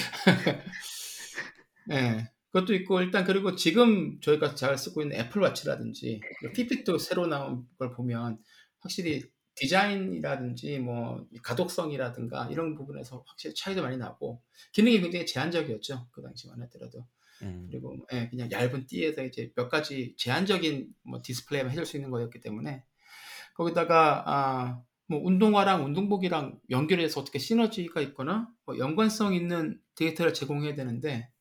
예, 그것도 있고 일단 그리고 지금 저희가 잘 쓰고 있는 애플워치라든지 피핏도 새로 나온 걸 보면 확실히 디자인이라든지 뭐 가독성이라든가 이런 부분에서 확실히 차이도 많이 나고 기능이 굉장히 제한적이었죠 그 당시만 하더라도. 음, 그리고 예, 그냥 얇은 띠에서 이제 몇 가지 제한적인 뭐 디스플레이만 해줄 수 있는 거였기 때문에 거기다가 아, 뭐 운동화랑 운동복이랑 연결해서 어떻게 시너지가 있거나 뭐 연관성 있는 데이터를 제공해야 되는데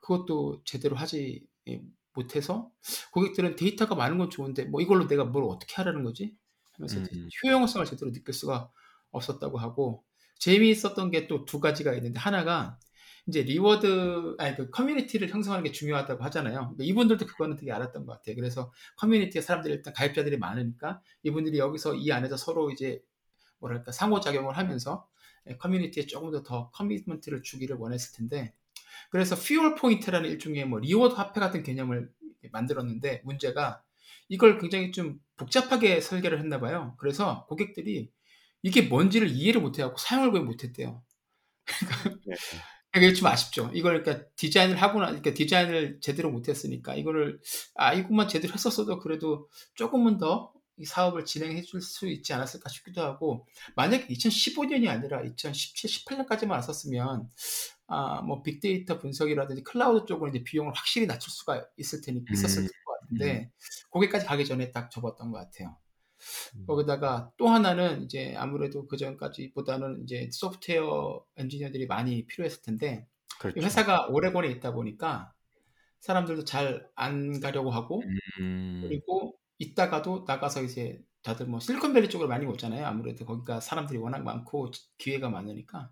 그것도 제대로 하지 예, 못해서 고객들은 데이터가 많은 건 좋은데 뭐 이걸로 내가 뭘 어떻게 하라는 거지 하면서 음. 효용성을 제대로 느낄 수가 없었다고 하고 재미있었던 게 또 두 가지가 있는데 하나가 이제 reward 아니 그 커뮤니티를 형성하는 게 중요하다고 하잖아요. 이분들도 그거는 되게 알았던 것 같아요. 그래서 커뮤니티에 사람들이 일단 가입자들이 많으니까 이분들이 여기서 이 안에서 서로 이제 뭐랄까 상호작용을 하면서 예, 커뮤니티에 조금 더 더 commitment를 주기를 원했을 텐데 그래서 Fuel Point라는 일종의 뭐 reward 화폐 같은 개념을 만들었는데 문제가 이걸 굉장히 좀 복잡하게 설계를 했나 봐요. 그래서 고객들이 이게 뭔지를 이해를 못해갖고 사용을 거의 못했대요. 네. 그게 좀 아쉽죠. 이걸 그러니까 디자인을 하고 나, 그러니까 디자인을 제대로 못했으니까 이거를 아 이것만 제대로 했었어도 그래도 조금은 더 이 사업을 진행해 줄 수 있지 않았을까 싶기도 하고 만약에 2015년이 아니라 2017, 18년까지만 왔었으면 아 뭐 빅데이터 분석이라든지 클라우드 쪽으로 이제 비용을 확실히 낮출 수가 있을 테니 있었을 음, 것 같은데 거기까지 가기 전에 딱 접었던 것 같아요. 음. 거기다가 또 하나는 이제 아무래도 그 전까지보다는 이제 소프트웨어 엔지니어들이 많이 필요했을 텐데 이 그렇죠. 회사가 오레곤에 있다 보니까 사람들도 잘 안 가려고 하고 음, 그리고 있다가도 나가서 이제 다들 뭐 실리콘밸리 쪽으로 많이 오잖아요. 아무래도 거기가 사람들이 워낙 많고 기회가 많으니까.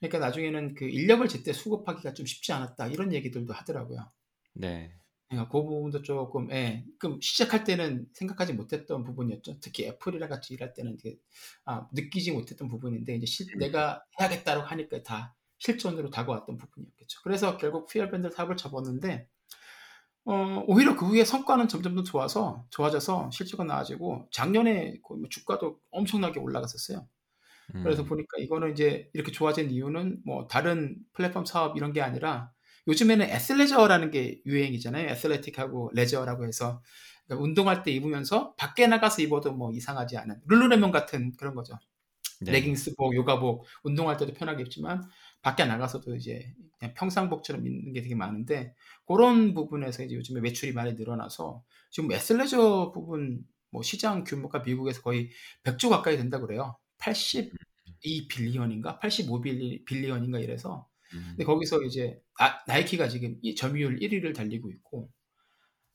그러니까 나중에는 그 인력을 제때 수급하기가 좀 쉽지 않았다 이런 얘기들도 하더라고요. 네. 그러니까 그 부분도 조금, 예, 그 시작할 때는 생각하지 못했던 부분이었죠. 특히 애플이랑 같이 일할 때는 이게, 아, 느끼지 못했던 부분인데, 이제 실- 음. 내가 해야겠다고 하니까 다 실전으로 다가왔던 부분이었겠죠. 그래서 결국 퓨얼밴드 사업을 접었는데, 어, 오히려 그 후에 성과는 점점 더 좋아서, 좋아져서 실적은 나아지고, 작년에 거의 뭐 주가도 엄청나게 올라갔었어요. 그래서 음, 보니까 이거는 이제 이렇게 좋아진 이유는 뭐 다른 플랫폼 사업 이런 게 아니라 요즘에는 애슬레저라는 게 유행이잖아요. 애슬레틱하고 레저라고 해서 그러니까 운동할 때 입으면서 밖에 나가서 입어도 뭐 이상하지 않은 룰루레몬 같은 그런 거죠. 네. 레깅스복, 요가복, 운동할 때도 편하게 입지만 밖에 나가서도 이제 그냥 평상복처럼 입는 게 되게 많은데 그런 부분에서 이제 요즘에 매출이 많이 늘어나서 지금 애슬레저 부분 뭐 시장 규모가 미국에서 거의 100조 가까이 된다 그래요. 82 빌리언인가 85 빌리, 빌리언인가 이래서 음, 근데 거기서 이제 아, 나이키가 지금 이 점유율 1위를 달리고 있고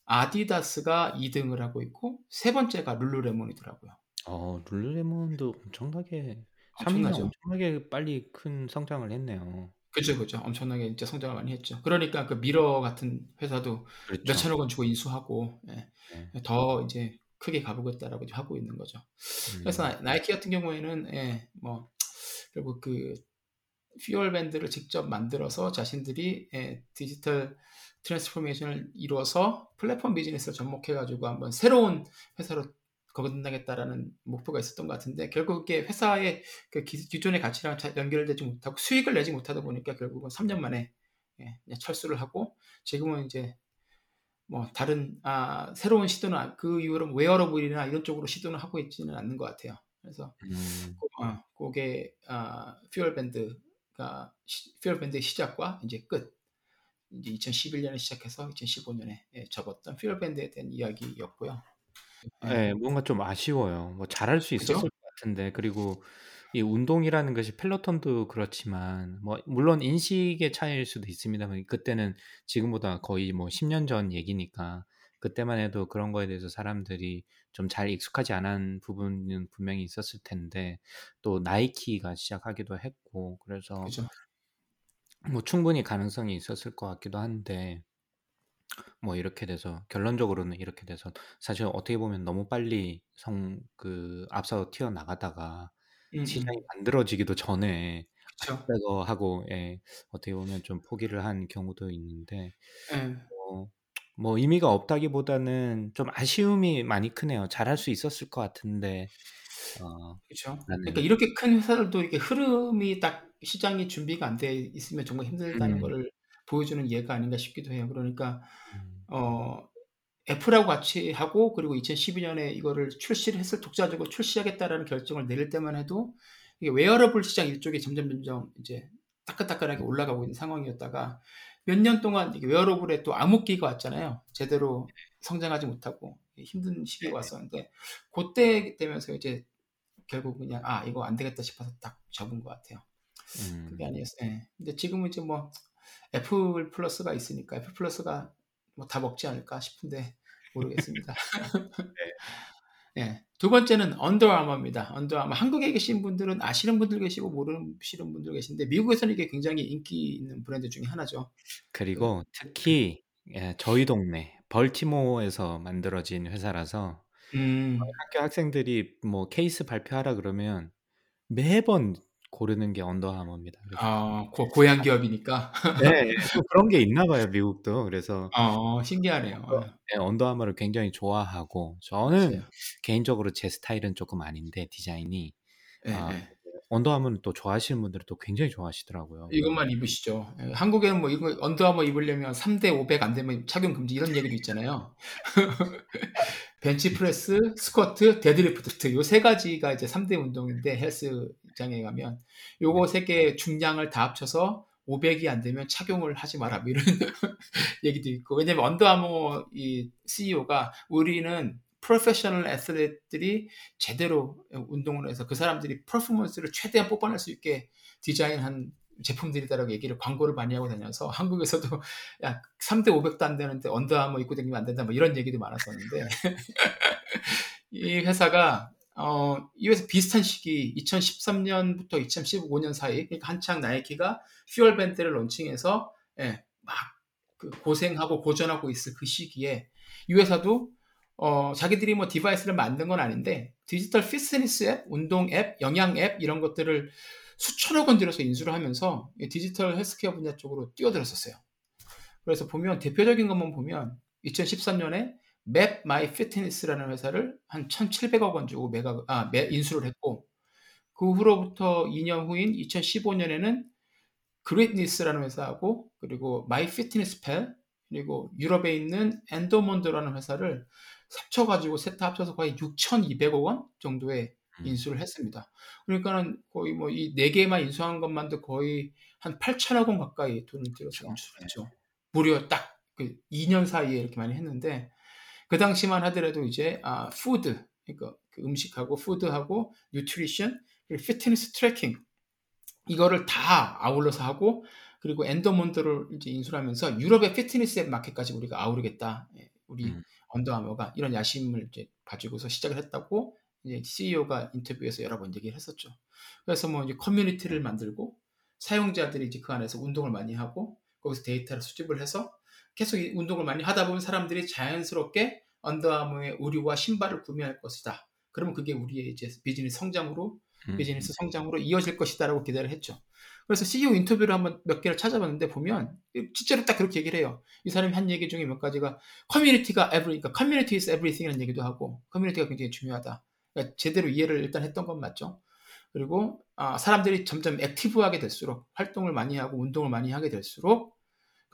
아디다스가 2등을 하고 있고 세 번째가 룰루레몬이더라고요. 어, 룰루레몬도 엄청나게 3위면 엄청나죠. 엄청나게 빨리 큰 성장을 했네요. 그죠, 그죠. 엄청나게 진짜 성장을 많이 했죠. 그러니까 그 미러 같은 회사도 그렇죠. 몇천억 원 주고 인수하고 예, 네. 더 이제 크게 가보겠다라고 하고 있는 거죠. 음, 그래서 나- 나이키 같은 경우에는 예, 뭐 결국 그 FuelBand를 직접 만들어서 자신들이 예, digital transformation을 이루어서 플랫폼 비즈니스를 접목해가지고 한번 새로운 회사로 거듭나겠다라는 목표가 있었던 것 같은데 결국 이게 회사의 그 기, 기존의 가치랑 잘 연결되지 못하고 수익을 내지 못하다 보니까 결국은 3년 만에 예, 철수를 하고 지금은 이제 뭐 다른 아, 새로운 시도는 안- 그 이후로 wearable이나 이런 쪽으로 시도는 하고 있지는 않는 것 같아요. 그래서 음, 고- 어, 그게 아, FuelBand가 시- FuelBand의 시작과 이제 끝 이제 2011년에 시작해서 2015년에 예, 접었던 FuelBand에 대한 이야기였고요. 예. 예, 뭔가 좀 아쉬워요. 뭐 잘할 수 그죠? 있었을 것 같은데 그리고 이 운동이라는 것이 펠로톤도 그렇지만 뭐 물론 인식의 차이일 수도 있습니다만 그때는 지금보다 거의 뭐 10년 전 얘기니까 그때만 해도 그런 거에 대해서 사람들이 좀 잘 익숙하지 않은 부분은 분명히 있었을 텐데 또 나이키가 시작하기도 했고 그래서 그죠? 뭐 충분히 가능성이 있었을 것 같기도 한데 뭐 이렇게 돼서 결론적으로는 이렇게 돼서 사실 어떻게 보면 너무 빨리 성 그 앞서 튀어나가다가 시장이 음음. 만들어지기도 전에 그쵸. 아쉽다고 하고 예 어떻게 보면 좀 포기를 한 경우도 있는데 예. 뭐뭐 의미가 없다기보다는 좀 아쉬움이 많이 크네요. 잘할 수 있었을 것 같은데 어 그쵸. 그러니까 이렇게 큰 회사들도 이렇게 흐름이 딱 시장이 준비가 안 돼 있으면 정말 힘들다는 음. 거를 보여주는 예가 아닌가 싶기도 해요. 그러니까 음. 어 애플하고 같이 하고 그리고 2012년에 이거를 출시를 했을 독자적으로 출시하겠다라는 결정을 내릴 때만 해도 이게 웨어러블 시장 이쪽에 점점 점점 이제 따끈따끈하게 올라가고 있는 상황이었다가 몇 년 동안 wearable에 또 암흑기가 왔잖아요. 제대로 성장하지 못하고 힘든 시기가. 왔었는데 고때 되면서 이제 결국 그냥 '아 이거 안 되겠다.' 싶어서 딱 접은 것 같아요. 그게 음. 아니었어요. 예. 근데 지금은 이제 뭐 애플 플러스가 있으니까 애플 플러스가 뭐 다 먹지 않을까 싶은데 모르겠습니다. 네. 예. 두 번째는 언더아머입니다. 언더아머. 한국에 계신 분들은 아시는 분들 계시고 모르시는 분들 계신데 미국에서는 이게 굉장히 인기 있는 브랜드 중에 하나죠. 그 그리고 특히 예 저희 동네 벌티모어에서 만들어진 회사라서 음. 학교 학생들이 뭐 케이스 발표하라 그러면 매번 고르는 게 언더아머입니다. 그래서 아고 고향 기업이니까. 네. 또 그런 게 있나 봐요, 미국도. 그래서 어 신기하네요. 언더 예. 네 언더아머를 굉장히 좋아하고 저는 맞아요. 개인적으로 제 스타일은 쪼끔 아닌데 디자인이 아 예예. 언더아머는 또 좋아하시는 분들은 또 굉장히 좋아하시더라고요. 이것만 입으시죠. 예. 한국에는 뭐 이거 언더아머 입으려면 3대 500 안 되면 착용 금지 이런 얘기도 있잖아요. 벤치프레스, 스쿼트, 데드리프트 요 세 가지가 이제 3대 운동인데 헬스 장에 가면 네. 요거 세 개의 중량을 다 합쳐서 500이 안 되면 착용을 하지 마라 뭐 이런 얘기도 있고 왜냐면 언더아머 이 CEO가 우리는 프로페셔널 athlete들이 제대로 운동을 해서 그 사람들이 퍼포먼스를 최대한 뽑아낼 수 있게 디자인한 제품들이다라고 얘기를 광고를 많이 하고 다녀서 한국에서도 야 3대 500도 안 되는데 언더아머 입고 다니면 안 된다 뭐 이런 얘기도 많았었는데 이 회사가 어, 이 회사 비슷한 시기 2013년부터 2015년 사이 그러니까 한창 나이키가 FuelBand를 론칭해서 예, 막 그 고생하고 고전하고 있을 그 시기에 이 회사도 어, 자기들이 뭐 디바이스를 만든 건 아닌데 디지털 피트니스 앱, 운동 앱, 영양 앱 이런 것들을 수천억 원 들여서 인수를 하면서 디지털 헬스케어 분야 쪽으로 뛰어들었었어요. 그래서 보면 대표적인 것만 보면 2013년에 MapMyFitness라는 회사를 한 1,700억 원 주고 매각 아, 매, 인수를 했고 그 후로부터 2년 후인 2015년에는 Gritness라는 회사하고 그리고 MyFitnessPal 그리고 유럽에 있는 Endomondo라는 회사를 합쳐 가지고 셋다 합쳐서 거의 6,200억 원 정도의 음. 인수를 했습니다. 그러니까는 거의 뭐 이 네 개만 인수한 것만도 거의 한 8천억 원 가까이 돈을 들여서. 인수를 네. 했죠. 무려 딱 그 2년 사이에 이렇게 많이 했는데 그 당시만 하더라도 이제 아 food 그러니까 그 음식하고 food하고 nutrition 그리고 fitness tracking 이거를 다 아울러서 하고 그리고 Endomondo를 이제 인수하면서 유럽의 피트니스 앱 마켓까지 우리가 아우르겠다. 예, 우리 음. 언더아머가 이런 야심을 이제 가지고서 시작을 했다고 이제 CEO가 인터뷰에서 여러 번 얘기를 했었죠. 그래서 뭐 이제 커뮤니티를 만들고 사용자들이 이제 그 안에서 운동을 많이 하고 거기서 데이터를 수집을 해서 계속 이 운동을 많이 하다 보면 사람들이 자연스럽게 언더아머의 의류와 신발을 구매할 것이다. 그러면 그게 우리의 이제 비즈니스 성장으로 음. 비즈니스 성장으로 이어질 것이다라고 기대를 했죠. 그래서 CEO 인터뷰를 한번 몇 개를 찾아봤는데 보면 실제로 딱 그렇게 얘기를 해요. 이 사람이 한 얘기 중에 몇 가지가 커뮤니티가 every, 그러니까 community is everything이라는 얘기도 하고 커뮤니티가 굉장히 중요하다. 그러니까 제대로 이해를 일단 했던 건 맞죠. 그리고 아, 사람들이 점점 액티브하게 될수록 활동을 많이 하고 운동을 많이 하게 될수록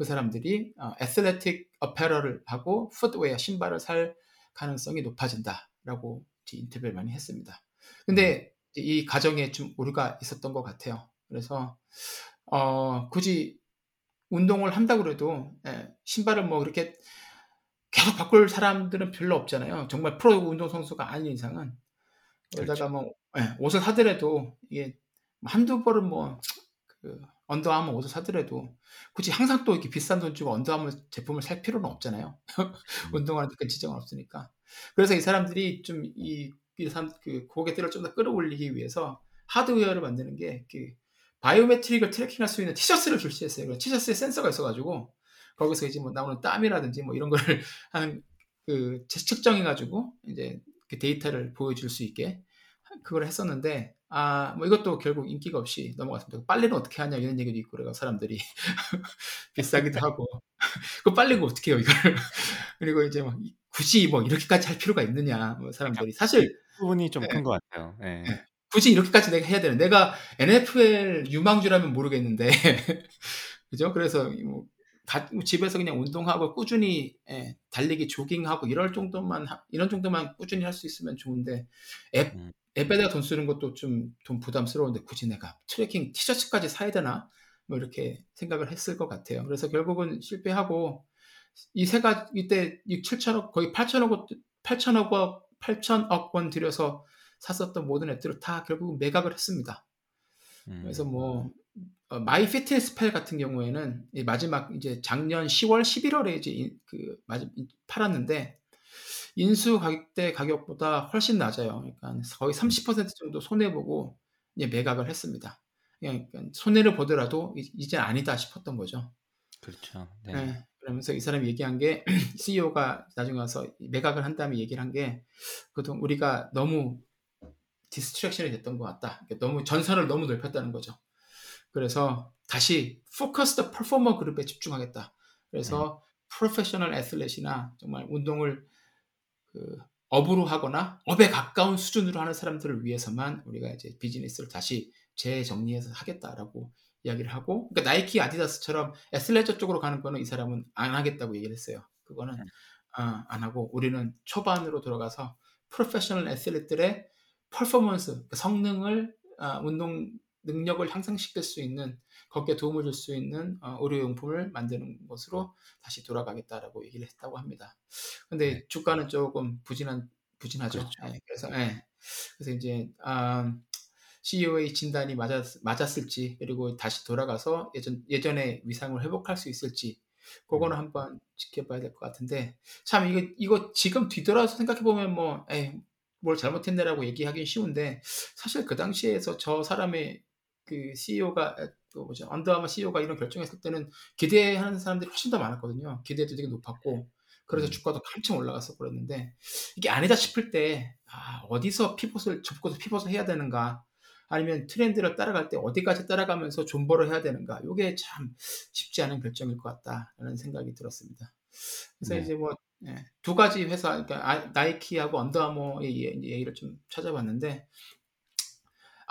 그 사람들이 어, 애슬레틱 어페럴을 하고 풋웨어 신발을 살 가능성이 높아진다라고 인터뷰를 많이 했습니다. 근데 이 과정에 좀 오류가 있었던 것 같아요. 그래서 어, 굳이 운동을 한다 그래도 예, 신발을 뭐 이렇게 계속 바꿀 사람들은 별로 없잖아요. 정말 프로 운동 선수가 아닌 이상은. 그러다가 그렇죠. 뭐 예, 옷을 사더라도 이게 한두 벌은 뭐 그 언더아머 옷을 사더라도 굳이 항상 또 이렇게 비싼 돈 주고 언더아머 제품을 살 필요는 없잖아요. 음. 운동하는데 큰 지장은 없으니까. 그래서 이 사람들이 좀이 이 사람 그 고객들을 좀 더 끌어올리기 위해서 하드웨어를 만드는 게 그 바이오메트릭을 트래킹할 수 있는 티셔츠를 출시했어요. 그 티셔츠에 센서가 있어가지고 거기서 이제 뭐 나오는 땀이라든지 뭐 이런 거를 한그 측정해 가지고 이제 그 데이터를 보여줄 수 있게 그걸 했었는데 아 뭐 이것도 결국 인기가 없이 넘어갔습니다. 빨래는 어떻게 하냐 이런 얘기도 있고 그래가 사람들이 비싸기도 하고 그 빨래가 어떻게 해요 이걸 그리고 이제 막 굳이 뭐 이렇게까지 할 필요가 있느냐 뭐 사람들이 사실 그 부분이 좀 예. 큰것 같아요. 예. 예. 굳이 이렇게까지 내가 해야 되는 내가 NFL 유망주라면 모르겠는데 그죠? 그래서 뭐 가, 집에서 그냥 운동하고 꾸준히 예, 달리기 조깅하고 이럴 정도만 하, 이런 정도만 꾸준히 할 수 있으면 좋은데 앱 음. 앱에다 돈 쓰는 것도 좀 돈 부담스러운데 굳이 내가 tracking 티셔츠까지 사야 되나 뭐 이렇게 생각을 했을 것 같아요. 그래서 결국은 실패하고 이 세 가지 이때 6, 7천억 거의 8천억 8천억 원 8천억 원 들여서 샀었던 모든 앱들을 다 결국은 매각을 했습니다. 음. 그래서 뭐 어, MyFitnessPal 같은 경우에는 이 마지막 이제 작년 10월 11월에 이제 이- 그 마지, 팔았는데 인수 가격대 가격보다 훨씬 낮아요. 그러니까 거의 30% 정도 손해 보고 이제 매각을 했습니다. 그러니까 손해를 보더라도 이- 이제 아니다 싶었던 거죠. 그렇죠. 네. 네. 그러면서 이 사람이 얘기한 게 CEO가 나중에 와서 매각을 한 다음에 얘기를 한 게 그동안 우리가 너무 distraction이 됐던 것 같다. 그러니까 너무 전선을 너무 넓혔다는 거죠. 그래서 다시 focused performer 그룹에 집중하겠다. 그래서 프로페셔널 애슬렛이나 정말 운동을 그 업으로 하거나 업에 가까운 수준으로 하는 사람들을 위해서만 우리가 이제 비즈니스를 다시 재정리해서 하겠다라고 이야기를 하고 그러니까 나이키 아디다스처럼 애슬레저 쪽으로 가는 거는 이 사람은 안 하겠다고 얘기를 했어요. 그거는 음. 아, 안 하고 우리는 초반으로 들어가서 프로페셔널 athlete들의 퍼포먼스 성능을 아, 운동 능력을 향상시킬 수 있는 거기에 도움을 줄 수 있는 어, 의류용품을 만드는 것으로 다시 돌아가겠다라고 얘기를 했다고 합니다. 근데 네. 주가는 조금 부진한 부진하죠. 그렇죠. 예, 그래서 예. 그래서 이제 아, CEO의 진단이 맞았, 맞았을지 그리고 다시 돌아가서 예전 예전의 위상을 회복할 수 있을지 그거는 음. 한번 지켜봐야 될 것 같은데 참 이거 이거 지금 뒤돌아서 생각해 보면 뭐 에이, 뭘 잘못했네라고 얘기하기 쉬운데 사실 그 당시에서 저 사람의 그 CEO가 그 뭐죠 언더아머 CEO가 이런 결정했을 때는 기대하는 사람들이 훨씬 더 많았거든요. 기대도 되게 높았고 그래서 음. 주가도 한참 올라갔어 그랬는데 이게 아니다 싶을 때 아, 어디서 피벗을 접고서 피벗을 해야 되는가 아니면 트렌드를 따라갈 때 어디까지 따라가면서 존버를 해야 되는가 이게 참 쉽지 않은 결정일 것 같다라는 생각이 들었습니다. 그래서 네. 이제 뭐 두 가지 회사 그러니까 아, 나이키하고 언더아머의 얘기를 좀 찾아봤는데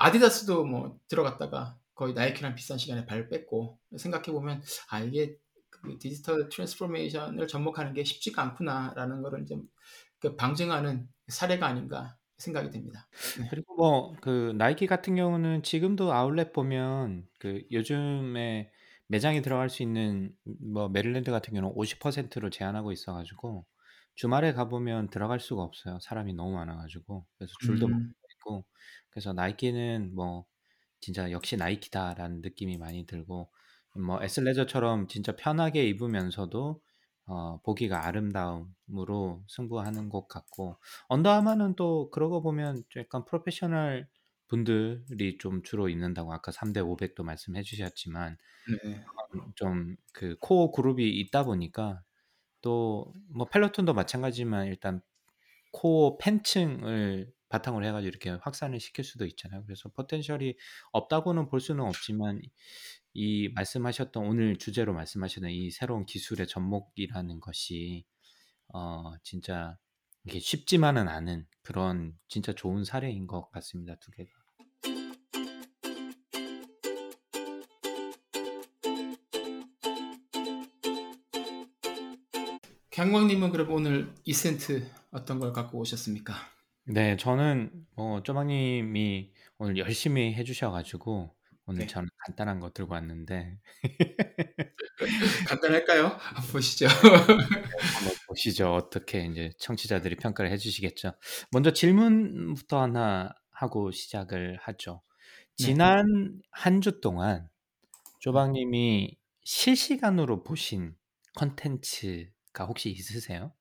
아디다스도 뭐 들어갔다가 거의 나이키랑 비슷한 시간에 발을 뺐고 생각해 보면 아 이게 그 digital transformation을 접목하는 게 쉽지가 않구나라는 거를 좀그 방증하는 사례가 아닌가 생각이 됩니다. 네. 그리고 뭐 그 나이키 같은 경우는 지금도 아울렛 보면 그 요즘에 매장에 들어갈 수 있는 뭐 메릴랜드 같은 경우는 50%로 제한하고 있어가지고 주말에 가보면 들어갈 수가 없어요. 사람이 너무 많아가지고 그래서 줄도 음, 있고 그래서 나이키는 뭐 진짜 역시 나이키다라는 느낌이 많이 들고 뭐 에슬레저처럼 진짜 편하게 입으면서도 어, 보기가 아름다움으로 승부하는 것 같고 언더아머는 또 그러고 보면 약간 프로페셔널 분들이 좀 주로 입는다고 아까 3대 500도 말씀해 주셨지만 네. 좀 그 코어 그룹이 있다 보니까 또 뭐 펠로톤도 마찬가지지만 일단 코어 팬층을 바탕으로 해가지고 이렇게 확산을 시킬 수도 있잖아요. 그래서 포텐셜이 없다고는 볼 수는 없지만 이 말씀하셨던 오늘 주제로 말씀하셨던 이 새로운 기술의 접목이라는 것이 어 진짜 이게 쉽지만은 않은 그런 진짜 좋은 사례인 것 같습니다. 두 개가. 강광님은 그럼 오늘 이센트 어떤 걸 갖고 오셨습니까? 네, 저는 뭐 쪼박님이 오늘 열심히 해 주셔 가지고 오늘 네. 저는 간단한 거 들고 왔는데 간단할까요? 한번 보시죠. 한번 보시죠. 어떻게 이제 청취자들이 평가를 해 주시겠죠. 먼저 질문부터 하나 하고 시작을 하죠. 네. 지난 한주 동안 조박님이 실시간으로 보신 컨텐츠가 혹시 있으세요?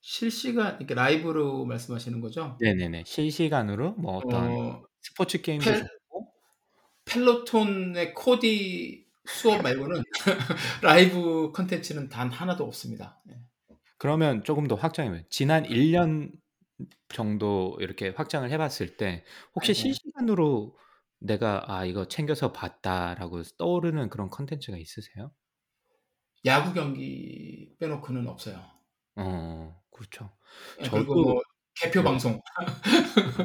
실시간 이렇게 라이브로 말씀하시는 거죠? 네네네. 실시간으로 뭐 어떤 어, 스포츠 게임도 펠- 좋고 Peloton의 Cody 수업 말고는 라이브 컨텐츠는 단 하나도 없습니다. 네. 그러면 조금 더 확장해보면 지난 1년 정도 이렇게 확장을 해봤을 때 혹시 네, 네. 실시간으로 내가 아 이거 챙겨서 봤다라고 떠오르는 그런 컨텐츠가 있으세요? 야구 경기 빼놓고는 없어요. 어 그렇죠. 예, 그리고 저도- 뭐 개표 네. 방송.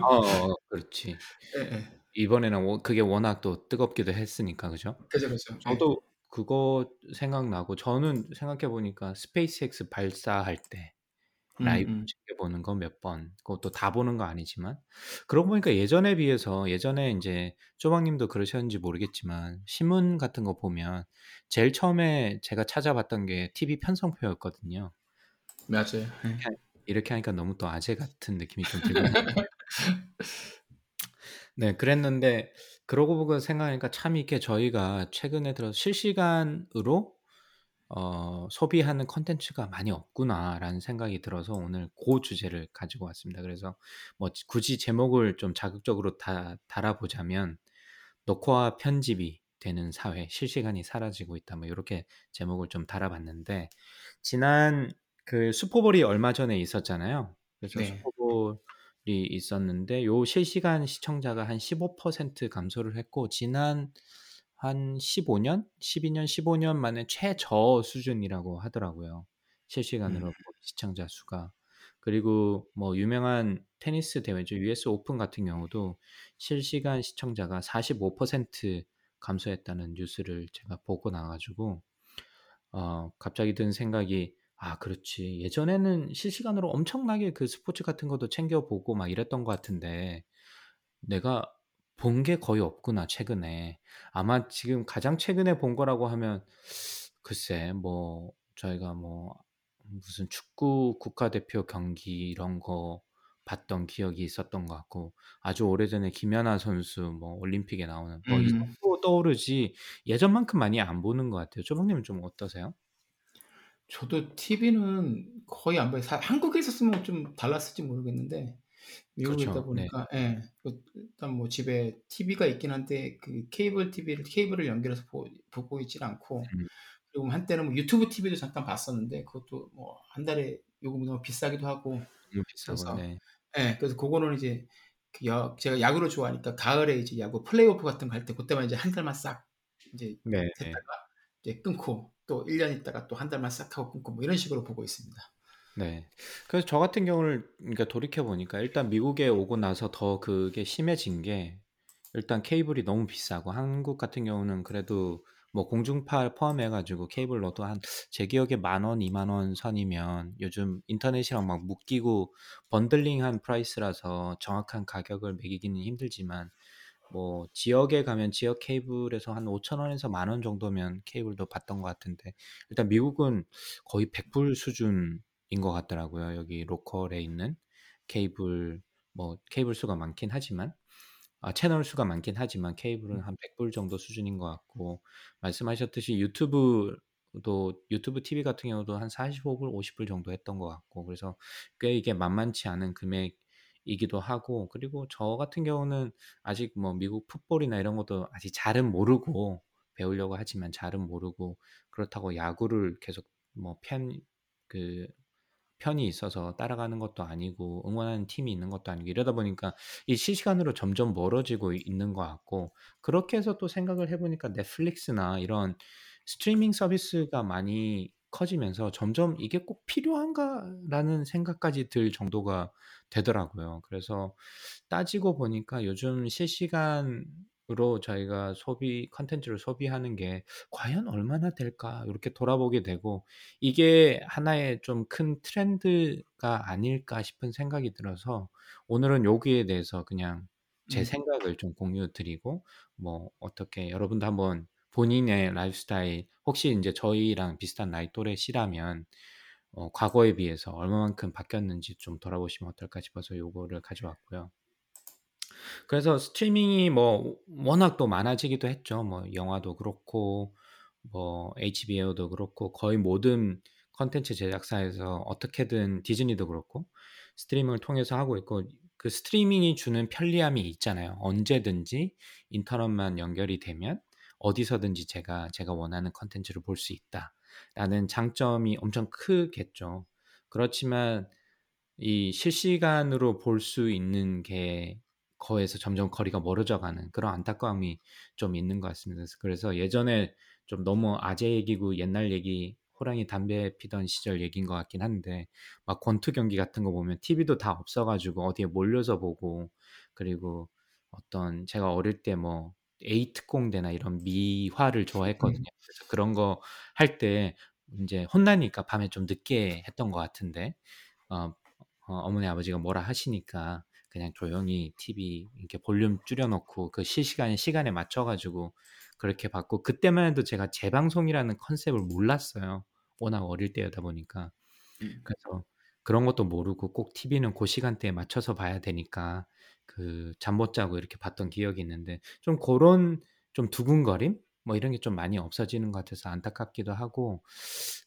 어, 어, 그렇지. 예, 예. 이번에는 워- 그게 워낙 또 뜨겁기도 했으니까 그죠? 그죠, 그죠. 예. 저도 그거 생각나고 저는 생각해 보니까 SpaceX 발사할 때 음, 라이브 음. 챙겨보는 거 몇 번, 그것도 다 보는 거 아니지만, 그러고 보니까 예전에 비해서, 예전에 이제 쪼박님도 그러셨는지 모르겠지만, 신문 같은 거 보면, 제일 처음에 제가 찾아봤던 게 TV 편성표였거든요. 맞아요. 예. 이렇게 하니까 너무 또 아재 같은 느낌이 좀 하는데. 네, 그랬는데, 그러고 보고 생각하니까 참 이렇게 저희가 최근에 들어서 실시간으로 어, 소비하는 컨텐츠가 많이 없구나라는 생각이 들어서 오늘 그 주제를 가지고 왔습니다. 그래서 뭐 굳이 제목을 좀 자극적으로 다, 달아보자면 녹화와 편집이 되는 사회, 실시간이 사라지고 있다. 뭐 이렇게 제목을 좀 달아봤는데 지난 그 슈퍼볼이 얼마 전에 있었잖아요. 그래서 네. 슈퍼볼이 있었는데 요 실시간 시청자가 한 15% 감소를 했고 지난 한 15년, 12년, 15년 만에 최저 수준이라고 하더라고요. 실시간으로 음. 시청자 수가. 그리고 뭐 유명한 테니스 대회죠. US 오픈 같은 경우도 실시간 시청자가 45% 감소했다는 뉴스를 제가 보고 나가지고 어, 갑자기 든 생각이 아, 그렇지. 예전에는 실시간으로 엄청나게 그 스포츠 같은 것도 챙겨 보고 막 이랬던 것 같은데 내가 본 게 거의 없구나, 최근에. 아마 지금 가장 최근에 본 거라고 하면 글쎄, 뭐 저희가 뭐 무슨 축구 국가대표 경기 이런 거 봤던 기억이 있었던 것 같고 아주 오래전에 김연아 선수 뭐 올림픽에 나오는 뭐 이 음. 정도 떠오르지 예전만큼 많이 안 보는 것 같아요. 조박님은 좀 어떠세요? 저도 TV는 거의 안 봐요. 사- 한국에 있었으면 좀 달랐을지 모르겠는데 미국에 그렇죠. 있다 네. 보니까 예, 그 일단 뭐 집에 TV가 있긴 한데 그 케이블 TV를 케이블을 연결해서 보, 보고 있진 않고 음. 그리고 한때는 뭐 유튜브 TV도 잠깐 봤었는데 그것도 뭐 한 달에 요금이 너무 비싸기도 하고 그래서 네. 예, 그래서 그거는 이제 그 야, 제가 야구를 좋아하니까 가을에 이제 야구 플레이오프 같은 거 할 때 그때만 이제 한 달만 싹 이제 네. 네. 됐다가 이제 끊고 또 1년 있다가 또 한 달만 싹 하고 끊고 뭐 이런 식으로 보고 있습니다. 네. 그래서 저 같은 경우를 그러니까 돌이켜 보니까 일단 미국에 오고 나서 더 그게 심해진 게 일단 케이블이 너무 비싸고 한국 같은 경우는 그래도 뭐 공중파 포함해 가지고 케이블 로도 한 제 기억에 만 원, 이만 원 선이면 요즘 인터넷이랑 막 묶이고 bundling한 price라서 정확한 가격을 매기기는 힘들지만 뭐 지역에 가면 지역 케이블에서 한 5천 원에서 만 원 정도면 케이블도 봤던 것 같은데 일단 미국은 거의 100불 수준인 것 같더라고요. 여기 로컬에 있는 케이블 뭐 케이블 수가 많긴 하지만 아, 채널 수가 많긴 하지만 케이블은 한 100불 정도 수준인 것 같고 말씀하셨듯이 유튜브도 유튜브 TV 같은 경우도 한 45불, 50불 정도 했던 것 같고 그래서 꽤 이게 만만치 않은 금액 이기도 하고 그리고 저 같은 경우는 아직 뭐 미국 풋볼이나 이런 것도 아직 잘은 모르고 배우려고 하지만 잘은 모르고 그렇다고 야구를 계속 뭐 편 그 편이 있어서 따라가는 것도 아니고 응원하는 팀이 있는 것도 아니고 이러다 보니까 이 실시간으로 점점 멀어지고 있는 것 같고 그렇게 해서 또 생각을 해보니까 넷플릭스나 이런 스트리밍 서비스가 많이 커지면서 점점 이게 꼭 필요한가라는 생각까지 들 정도가 되더라고요. 그래서 따지고 보니까 요즘 실시간으로 저희가 소비 컨텐츠를 소비하는 게 과연 얼마나 될까 이렇게 돌아보게 되고 이게 하나의 좀 큰 트렌드가 아닐까 싶은 생각이 들어서 오늘은 여기에 대해서 그냥 제 음. 생각을 좀 공유 드리고 뭐 어떻게 여러분도 한번 본인의 라이프 스타일 혹시 이제 저희랑 비슷한 나이 또래시라면 어, 과거에 비해서 얼마만큼 바뀌었는지 좀 돌아보시면 어떨까 싶어서 요거를 가져왔고요. 그래서 스트리밍이 뭐 워낙 또 많아지기도 했죠. 뭐 영화도 그렇고 뭐 HBO도 그렇고 거의 모든 컨텐츠 제작사에서 어떻게든 디즈니도 그렇고 스트리밍을 통해서 하고 있고 그 스트리밍이 주는 편리함이 있잖아요. 언제든지 인터넷만 연결이 되면 어디서든지 제가 제가 원하는 컨텐츠를 볼 수 있다라는 장점이 엄청 크겠죠. 그렇지만 이 실시간으로 볼 수 있는 게 거에서 점점 거리가 멀어져 가는 그런 안타까움이 좀 있는 것 같습니다. 그래서 예전에 좀 너무 아재 얘기고 옛날 얘기 호랑이 담배 피던 시절 얘기인 것 같긴 한데 막 권투 경기 같은 거 보면 TV도 다 없어가지고 어디에 몰려서 보고 그리고 어떤 제가 어릴 때 뭐 에이트공대나 이런 미화를 좋아했거든요. 그래서 그런 거 할 때 이제 혼나니까 밤에 좀 늦게 했던 것 같은데 어, 어, 머니 아버지가 뭐라 하시니까 그냥 조용히 TV 이렇게 볼륨 줄여놓고 그 실시간에 시간에 맞춰가지고 그렇게 봤고 그때만 해도 제가 재방송이라는 컨셉을 몰랐어요. 워낙 어릴 때였다 보니까. 음. 그래서 그런 것도 모르고 꼭 TV는 그 시간대에 맞춰서 봐야 되니까 그 잠 못 자고 이렇게 봤던 기억이 있는데 좀 그런 좀 두근거림 뭐 이런 게 좀 많이 없어지는 것 같아서 안타깝기도 하고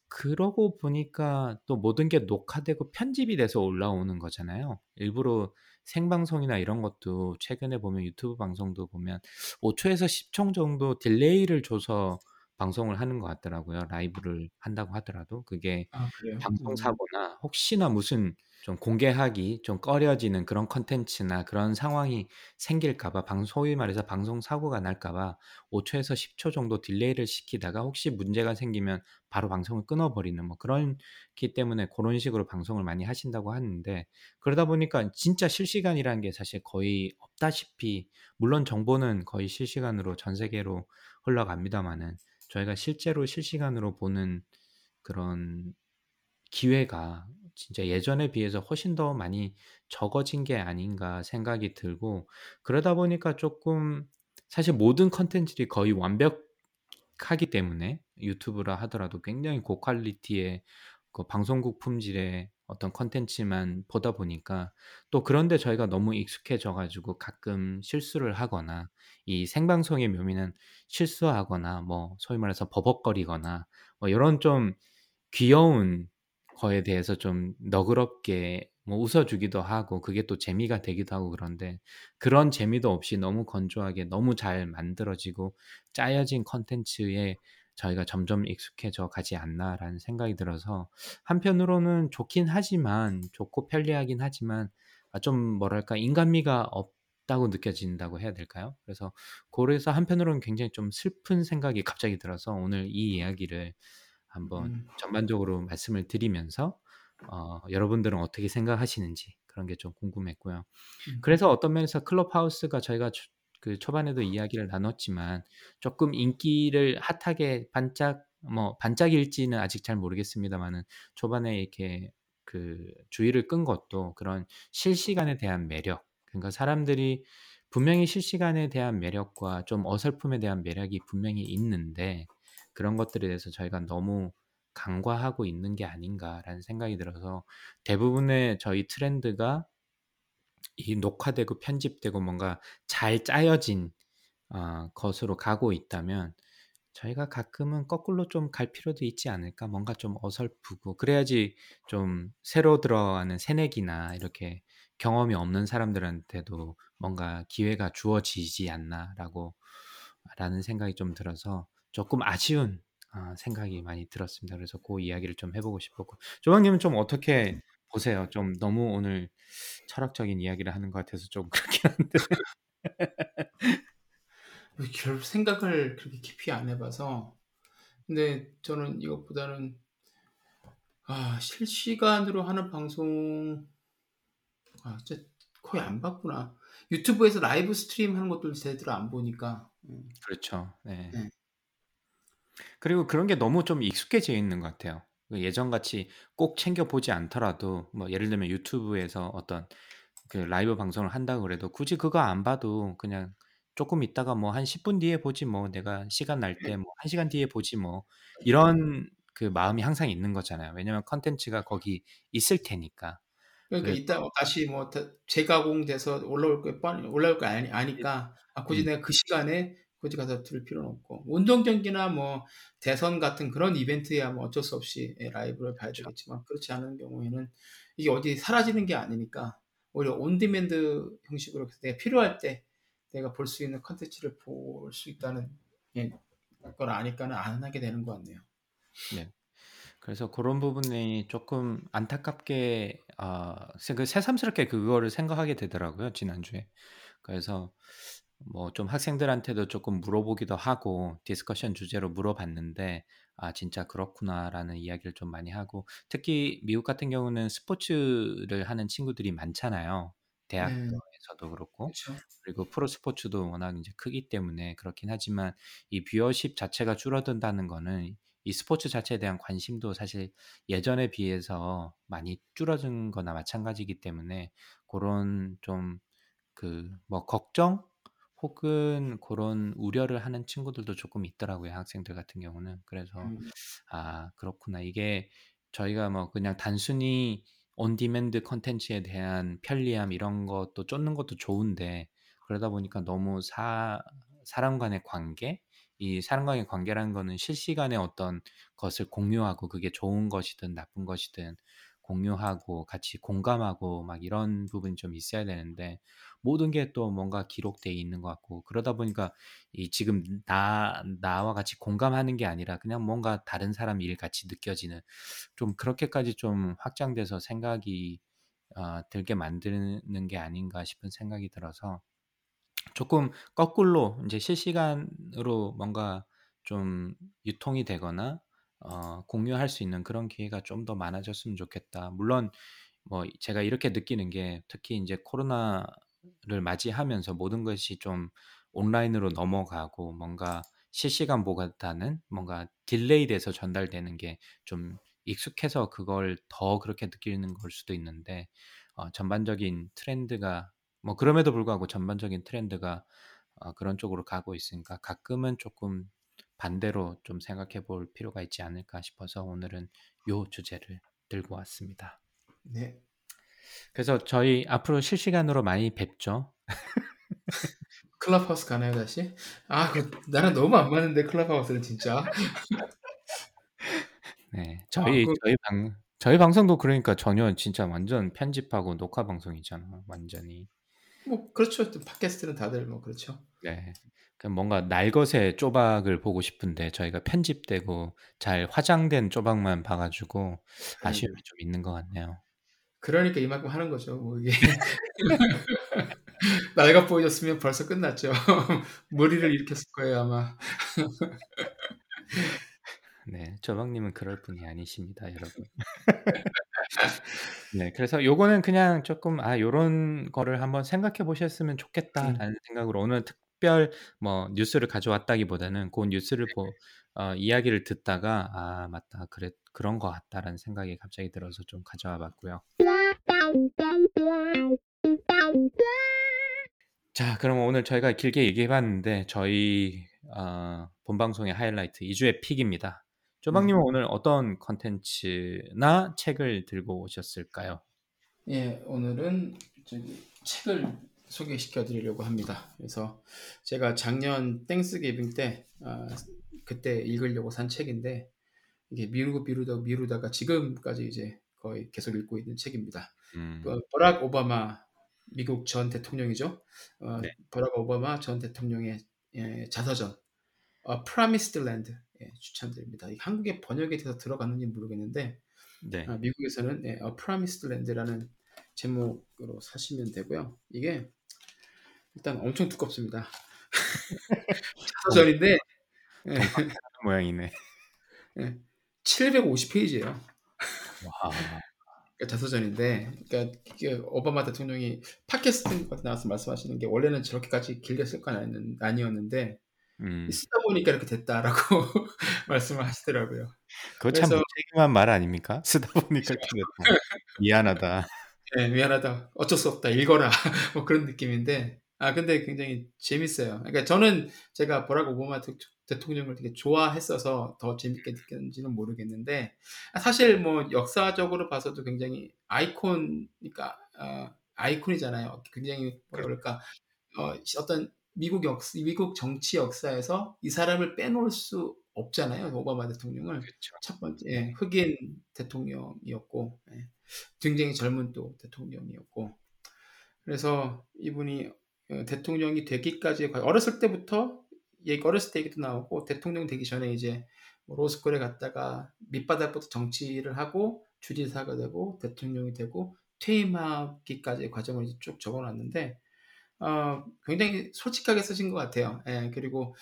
그러고 보니까 또 모든 게 녹화되고 편집이 돼서 올라오는 거잖아요. 일부러 생방송이나 이런 것도 최근에 보면 유튜브 방송도 보면 5초에서 10초 정도 딜레이를 줘서 방송을 하는 것 같더라고요. 라이브를 한다고 하더라도 그게 아? 방송 음. 사고나 혹시나 무슨 좀 공개하기 좀 꺼려지는 그런 컨텐츠나 그런 상황이 생길까 봐 방 소위 말해서 방송 사고가 날까 봐 5초에서 10초 정도 딜레이를 시키다가 혹시 문제가 생기면 바로 방송을 끊어 버리는 뭐 그렇기 때문에 그런 식으로 방송을 많이 하신다고 하는데 그러다 보니까 진짜 실시간이라는 게 사실 거의 없다시피 물론 정보는 거의 실시간으로 전 세계로 흘러갑니다마는 저희가 실제로 실시간으로 보는 그런 기회가 진짜 예전에 비해서 훨씬 더 많이 적어진 게 아닌가 생각이 들고 그러다 보니까 조금 사실 모든 컨텐츠들이 거의 완벽하기 때문에 유튜브라 하더라도 굉장히 고퀄리티의 그 방송국 품질의 어떤 컨텐츠만 보다 보니까 또 그런데 저희가 너무 익숙해져 가지고 가끔 실수를 하거나 이 생방송의 묘미는 실수하거나 뭐 소위 말해서 버벅거리거나 뭐 이런 좀 귀여운 거에 대해서 좀 너그럽게 뭐 웃어주기도 하고 그게 또 재미가 되기도 하고 그런데 그런 재미도 없이 너무 건조하게 너무 잘 만들어지고 짜여진 컨텐츠에 저희가 점점 익숙해져 가지 않나라는 생각이 들어서 한편으로는 좋긴 하지만 좋고 편리하긴 하지만 아, 좀 뭐랄까 인간미가 없다고 느껴진다고 해야 될까요? 그래서 그래서 한편으로는 굉장히 좀 슬픈 생각이 갑자기 들어서 오늘 이 이야기를 한번 음. 전반적으로 말씀을 드리면서 어, 여러분들은 어떻게 생각하시는지 그런 게 좀 궁금했고요. 음. 그래서 어떤 면에서 클럽하우스가 저희가 초, 그 초반에도 이야기를 나눴지만 조금 인기를 핫하게 반짝 뭐 반짝일지는 아직 잘 모르겠습니다만은 초반에 이렇게 그 주의를 끈 것도 그런 실시간에 대한 매력 그러니까 사람들이 분명히 실시간에 대한 매력과 좀 어설픔에 대한 매력이 분명히 있는데 그런 것들에 대해서 저희가 너무 간과하고 있는 게 아닌가라는 생각이 들어서 대부분의 저희 트렌드가 이 녹화되고 편집되고 뭔가 잘 짜여진 어, 것으로 가고 있다면 저희가 가끔은 거꾸로 좀 갈 필요도 있지 않을까? 뭔가 좀 어설프고 그래야지 좀 새로 들어가는 새내기나 이렇게 경험이 없는 사람들한테도 뭔가 기회가 주어지지 않나라고 라는 생각이 좀 들어서 조금 아쉬운 아, 생각이 많이 들었습니다. 그래서 그 이야기를 좀 해보고 싶었고 조방님은 좀 어떻게 보세요? 좀 너무 오늘 철학적인 이야기를 하는 것 같아서 좀 그렇긴 한데 별 생각을 그렇게 깊이 안 해봐서 근데 저는 이것보다는 아 실시간으로 하는 방송 아 진짜 거의 안 봤구나 유튜브에서 live stream 하는 것도 제대로 안 보니까 음. 그렇죠. 네. 네. 그리고 그런 게 너무 좀 익숙해져 있는 것 같아요. 그 예전같이 꼭 챙겨보지 않더라도 뭐 예를 들면 유튜브에서 어떤 그 라이브 방송을 한다고 그래도 굳이 그거 안 봐도 그냥 조금 있다가 뭐 한 10분 뒤에 보지 뭐 내가 시간 날 때 뭐 1시간 뒤에 보지 뭐 이런 그 마음이 항상 있는 거잖아요. 왜냐면 컨텐츠가 거기 있을 테니까. 그러니까 그래- 이따 뭐 다시 뭐 다- 재가공돼서 올라올 거 뻔, 올라올 거 아니, 아니까 아, 굳이 음. 내가 그 시간에 굳이 가서 들을 필요는 없고 운동 경기나 뭐 대선 같은 그런 이벤트야 뭐 어쩔 수 없이 예, 라이브를 봐야 그렇죠. 되겠지만 그렇지 않은 경우에는 이게 어디 사라지는 게 아니니까 오히려 on-demand 형식으로 해서 내가 필요할 때 내가 볼 수 있는 컨텐츠를 볼 수 있다는 예, 걸 아니까는 안 하게 되는 것 같네요. 그래서 그런 부분이 조금 안타깝게 어, 그 새삼스럽게 그거를 생각하게 되더라고요 지난 주에. 그래서 뭐 좀 학생들한테도 조금 물어보기도 하고 discussion 주제로 물어봤는데 아 진짜 그렇구나라는 이야기를 좀 많이 하고 특히 미국 같은 경우는 스포츠를 하는 친구들이 많잖아요. 대학교에서도 그렇고 그렇죠. 그리고 프로 스포츠도 워낙 이제 크기 때문에 그렇긴 하지만 이 viewership 자체가 줄어든다는 거는 이 스포츠 자체에 대한 관심도 사실 예전에 비해서 많이 줄어든 거나 마찬가지이기 때문에 그런 좀 그 뭐 걱정 혹은 그런 우려를 하는 친구들도 조금 있더라고요. 학생들 같은 경우는. 그래서 음, 아, 그렇구나. 이게 저희가 뭐 그냥 단순히 on-demand 컨텐츠에 대한 편리함 이런 것도 쫓는 것도 좋은데 그러다 보니까 너무 사, 사람 간의 관계, 이 사람 간의 관계라는 거는 실시간에 어떤 것을 공유하고 그게 좋은 것이든 나쁜 것이든 공유하고 같이 공감하고 막 이런 부분이 좀 있어야 되는데 모든 게 또 뭔가 기록돼 있는 것 같고 그러다 보니까 이 지금 나 나와 같이 공감하는 게 아니라 그냥 뭔가 다른 사람 일 같이 느껴지는 좀 그렇게까지 좀 확장돼서 생각이 어, 들게 만드는 게 아닌가 싶은 생각이 들어서 조금 거꾸로 이제 실시간으로 뭔가 좀 유통이 되거나 어, 공유할 수 있는 그런 기회가 좀 더 많아졌으면 좋겠다. 물론 뭐 제가 이렇게 느끼는 게 특히 이제 코로나를 맞이하면서 모든 것이 좀 온라인으로 넘어가고 뭔가 실시간 보다는 뭔가 delay 돼서 전달되는 게 좀 익숙해서 그걸 더 그렇게 느끼는 걸 수도 있는데 어, 전반적인 트렌드가 뭐 그럼에도 불구하고 전반적인 트렌드가 어, 그런 쪽으로 가고 있으니까 가끔은 조금 반대로 좀 생각해 볼 필요가 있지 않을까 싶어서 오늘은 요 주제를 들고 왔습니다. 네. 그래서 저희 앞으로 실시간으로 많이 뵙죠. 클럽하우스 가나요 다시? 아, 그 나랑 너무 안 맞는데 클럽하우스는 진짜. 네, 저희 아, 그- 저희 방 저희 방송도 그러니까 전혀 진짜 완전 편집하고 녹화 방송이잖아, 완전히. 뭐 그렇죠. 또 팟캐스트는 다들 뭐 그렇죠. 네. 그 뭔가 날것의 쪼박을 보고 싶은데 저희가 편집되고 잘 화장된 쪼박만 봐가지고 아쉬움이 음. 좀 있는 것 같네요. 그러니까 이만큼 하는 거죠. 뭐 이게 날가 보여줬으면 벌써 끝났죠. 무리를 일으켰을 거예요 아마. 네, 조박님은 그럴 분이 아니십니다, 여러분. 네, 그래서 요거는 그냥 조금 아 요런 거를 한번 생각해 보셨으면 좋겠다라는 생각으로 오늘 특 별 뭐 뉴스를 가져왔다기보다는 그 뉴스를 보 어, 이야기를 듣다가 아 맞다 그래 그런 거 같다라는 생각이 갑자기 들어서 좀 가져와 봤고요. 자, 그럼 오늘 저희가 길게 얘기해 봤는데 저희 어, 본 방송의 하이라이트 이 주의 pick입니다. 조박님은 오늘 어떤 컨텐츠나 책을 들고 오셨을까요? 예, 오늘은 저기 책을 소개시켜 드리려고 합니다. 그래서 제가 작년 Thanksgiving 때 아, 그때 읽으려고 산 책인데 이게 미루고 미루다 미루다가 지금까지 이제 거의 계속 읽고 있는 책입니다. 음, 어, 버락 오바마 미국 전 대통령이죠. 어, 네. 버락 오바마 전 대통령의 예, 자서전 어, Promised Land 예, 추천드립니다. 이 한국에 번역이 돼서 들어갔는지 모르겠는데 네. 아, 미국에서는 예, A Promised Land라는 제목으로 사시면 되고요. 이게 일단 엄청 두껍습니다. 자서전인데 하는 모양이네. 750페이지예요. 와, 그러니까 자서전인데, 그러니까 이게 오바마 대통령이 팟캐스트 같은 나와서 말씀하시는 게 원래는 저렇게까지 길게 쓸 건 아니었는데 음, 쓰다 보니까 이렇게 됐다라고 말씀을 하시더라고요. 그거 참 그래서- 무책임한 말 아닙니까? 쓰다 보니까. 미안하다. 네, 미안하다. 어쩔 수 없다. 읽어라. 뭐 그런 느낌인데 아 근데 굉장히 재밌어요. 그러니까 저는 제가 버락 오바마 대통령을 되게 좋아했어서 더 재밌게 느꼈는지는 모르겠는데 사실 뭐 역사적으로 봐서도 굉장히 아이콘 그러니까 어, 아이콘이잖아요. 굉장히 뭐랄까 어, 어떤 미국 역 미국 정치 역사에서 이 사람을 빼놓을 수 없잖아요. 오바마 대통령을 그쵸. 첫 번째 예, 흑인 대통령이었고 예, 굉장히 젊은 또 대통령이었고 그래서 이분이 어, 대통령이 되기까지 어렸을 때부터 얘기 어렸을 때 얘기도 나오고 대통령 되기 전에 이제 뭐 로스쿨에 갔다가 밑바닥부터 정치를 하고 주지사가 되고 대통령이 되고 퇴임하기까지의 과정을 쭉 적어놨는데 어, 굉장히 솔직하게 쓰신 것 같아요. 예, 그리고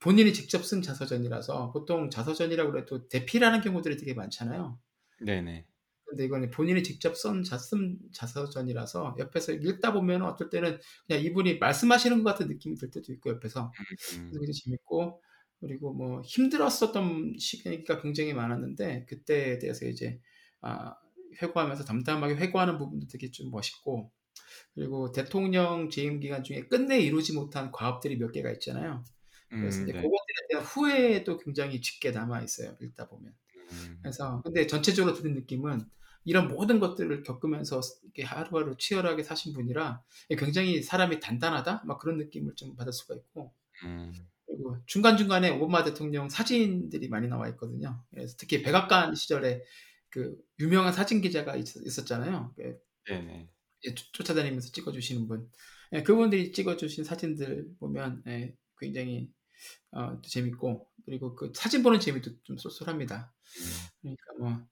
본인이 직접 쓴 자서전이라서 보통 자서전이라고 해도 대피라는 경우들이 되게 많잖아요. 네네. 근데 이거는 본인이 직접 쓴, 자, 쓴 자서전이라서 옆에서 읽다 보면 어떨 때는 그냥 이분이 말씀하시는 것 같은 느낌이 들 때도 있고 옆에서 음. 굉장히 재밌고 그리고 뭐 힘들었었던 시기가 굉장히 많았는데 그때에 대해서 이제 아, 회고하면서 담담하게 회고하는 부분도 되게 좀 멋있고 그리고 대통령 재임 기간 중에 끝내 이루지 못한 과업들이 몇 개가 있잖아요. 그래서 음, 이제 네. 그것들에 대한 후회도 굉장히 짙게 남아 있어요. 읽다 보면. 음. 그래서 근데 전체적으로 드는 느낌은 이런 모든 것들을 겪으면서 이렇게 하루하루 치열하게 사신 분이라 굉장히 사람이 단단하다 막 그런 느낌을 좀 받을 수가 있고 음. 그리고 중간 중간에 오바마 대통령 사진들이 많이 나와 있거든요. 그래서 특히 백악관 시절에 그 유명한 사진 기자가 있, 었잖아요 네네. 쫓아다니면서 찍어주시는 분. 예, 그분들이 찍어주신 사진들 보면 예, 굉장히 어, 재밌고 그리고 그 사진 보는 재미도 좀 쏠쏠합니다. 음. 그러니까 뭐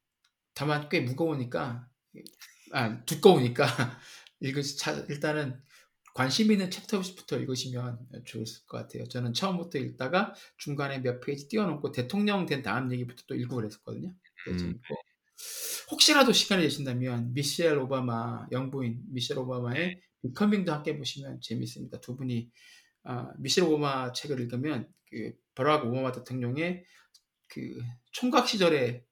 다만 꽤 무거우니까 아 두꺼우니까 읽으시 일단은 관심 있는 챕터부터 읽으시면 좋을 것 같아요. 저는 처음부터 읽다가 중간에 몇 페이지 띄워놓고 대통령 된 다음 얘기부터 또 읽고 그랬었거든요. 음. 혹시라도 시간이 되신다면 미셸 오바마 영부인 미셸 오바마의 Becoming도 함께 보시면 재밌습니다. 두 분이 아, 미셸 오바마 책을 읽으면 그 버락 오바마 대통령의 그 총각 시절에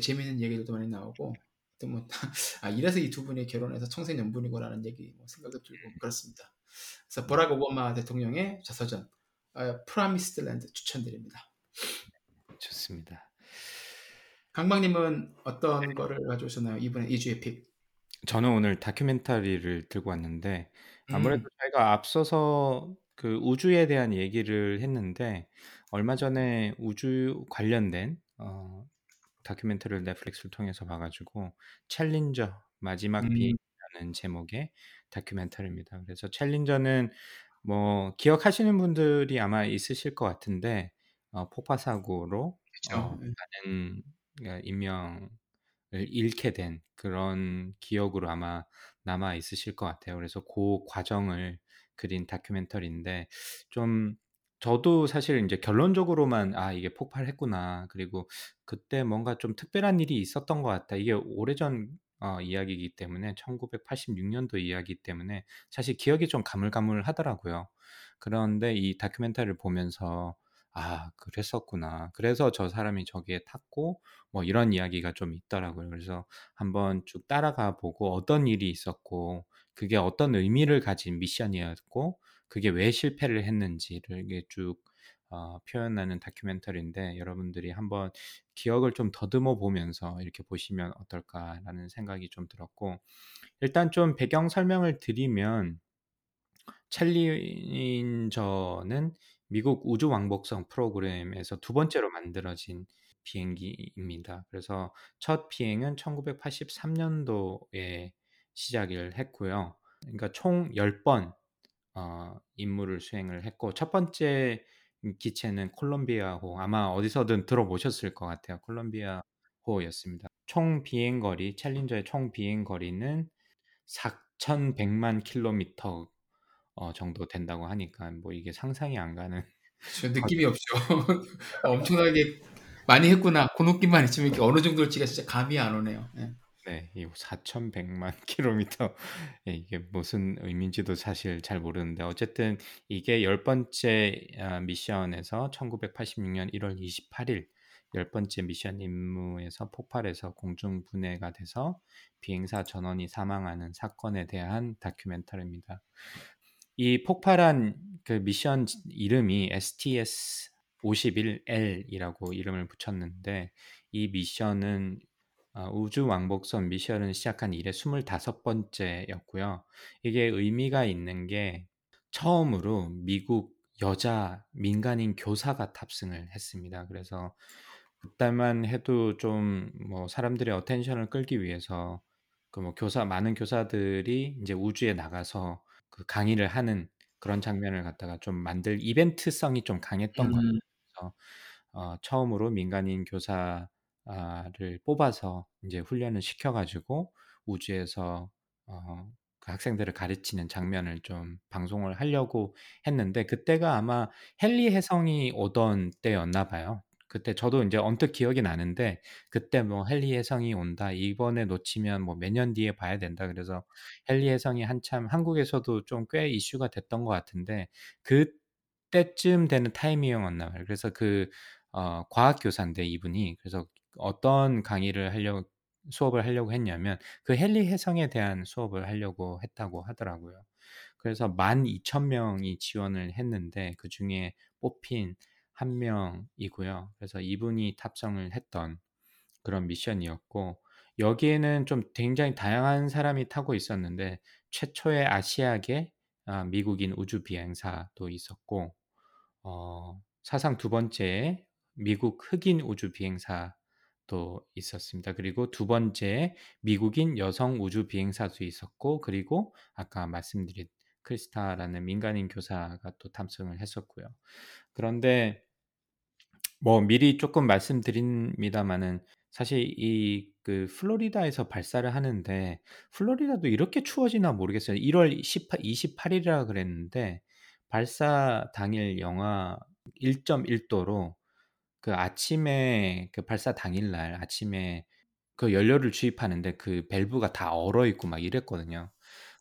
재미있는 얘기들도 많이 나오고 또 뭐, 아, 이래서 이 두 분이 결혼해서 천생연분이구나라는 얘기 뭐 생각도 들고 그렇습니다. 그래서 버락 오바마 대통령의 자서전 어, Promised Land 추천드립니다. 좋습니다. 강박님은 어떤 거를 가져오셨나요? 이번에 2주의 pick. 저는 오늘 다큐멘터리를 들고 왔는데 아무래도 음. 저희가 앞서서 그 우주에 대한 얘기를 했는데 얼마 전에 우주 관련된 어, 다큐멘터리를 넷플릭스를 통해서 봐 가지고 챌린저 마지막 음. 비행이라는 제목의 다큐멘터리입니다. 그래서 챌린저는 뭐 기억하시는 분들이 아마 있으실 것 같은데 어, 폭파 사고로. 어, 많은 그러니까 인명을 잃게 된 그런 기억으로 아마 남아 있으실 것 같아요. 그래서 그 과정을 그린 다큐멘터리인데 좀 저도 사실 이제 결론적으로만 '아 이게 폭발했구나.' 그리고 그때 뭔가 좀 특별한 일이 있었던 것 같다. 이게 오래전 어 이야기이기 때문에 1986 년도 이야기이기 때문에 사실 기억이 좀 가물가물하더라고요. 그런데 이 다큐멘터리를 보면서 '아 그랬었구나. 그래서 저 사람이 저기에 탔고' 뭐 이런 이야기가 좀 있더라고요. 그래서 한번 쭉 따라가 보고 어떤 일이 있었고 그게 어떤 의미를 가진 미션이었고 그게 왜 실패를 했는지를 이게 쭉 어, 표현하는 다큐멘터리인데 여러분들이 한번 기억을 좀 더듬어 보면서 이렇게 보시면 어떨까라는 생각이 좀 들었고 일단 좀 배경 설명을 드리면 챌린저는 미국 우주 왕복성 프로그램에서 두 번째로 만들어진 비행기입니다. 그래서 첫 비행은 1983년도에 시작을 했고요. 그러니까 총 10번 어, 임무를 수행을 했고 첫 번째 기체는 콜롬비아호 아마 어디서든 들어보셨을 것 같아요. 콜롬비아호였습니다. 총 비행 거리 챌린저의 총 비행 거리는 4,100만 킬로미터 어, 정도 된다고 하니까 뭐 이게 상상이 안 가는 저 느낌이 없죠. 엄청나게 많이 했구나. 그 느낌만 이게 어느 정도일지가 진짜 감이 안 오네요. 네. 네, 이 4,100만 킬로미터 예, 이게 무슨 의미인지도 사실 잘 모르는데 어쨌든 이게 열 번째 아, 미션에서 1986년 1월 28일 열 번째 미션 임무에서 폭발해서 공중 분해가 돼서 비행사 전원이 사망하는 사건에 대한 다큐멘터리입니다. 이 폭발한 그 미션 이름이 STS-51L이라고 이름을 붙였는데 이 미션은 어, 우주 왕복선 미션을 시작한 이래 25번째였고요. 이게 의미가 있는 게 처음으로 미국 여자 민간인 교사가 탑승을 했습니다. 그래서 그때만 해도 좀 뭐 사람들의 attention을 끌기 위해서 그 뭐 교사 많은 교사들이 이제 우주에 나가서 그 강의를 하는 그런 장면을 갖다가 좀 만들 이벤트성이 좀 강했던 것 음. 같아서 어, 처음으로 민간인 교사 를 뽑아서 이제 훈련을 시켜가지고 우주에서 어, 그 학생들을 가르치는 장면을 좀 방송을 하려고 했는데 그때가 아마 헨리 혜성이 오던 때였나 봐요. 그때 저도 이제 언뜻 기억이 나는데 그때 뭐 헨리 혜성이 온다. 이번에 놓치면 뭐 몇 년 뒤에 봐야 된다. 그래서 헨리 혜성이 한참 한국에서도 좀 꽤 이슈가 됐던 것 같은데 그때쯤 되는 타이밍이었나 봐요. 그래서 그 어, 과학 교사인데 이분이 그래서 어떤 강의를 하려고 수업을 하려고 했냐면 그 헨리 혜성에 대한 수업을 하려고 했다고 하더라고요. 그래서 12,000명이 지원을 했는데 그 중에 뽑힌 한 명이고요. 그래서 이분이 탑승을 했던 그런 미션이었고 여기에는 좀 굉장히 다양한 사람이 타고 있었는데 최초의 아시아계 아, 미국인 우주 비행사도 있었고 어, 사상 두 번째 미국 흑인 우주 비행사 도 있었습니다. 그리고 두 번째 미국인 여성 우주 비행사도 있었고 그리고 아까 말씀드린 크리스타라는 민간인 교사가 또 탑승을 했었고요. 그런데 뭐 미리 조금 말씀드립니다마는 사실 이 그 플로리다에서 발사를 하는데 플로리다도 이렇게 추워지나 모르겠어요. 1월 18, 28일이라 그랬는데 발사 당일 영하 1.1도로 그 아침에 그 발사 당일 날 아침에 그 연료를 주입하는데 그 밸브가 다 얼어 있고 막 이랬거든요.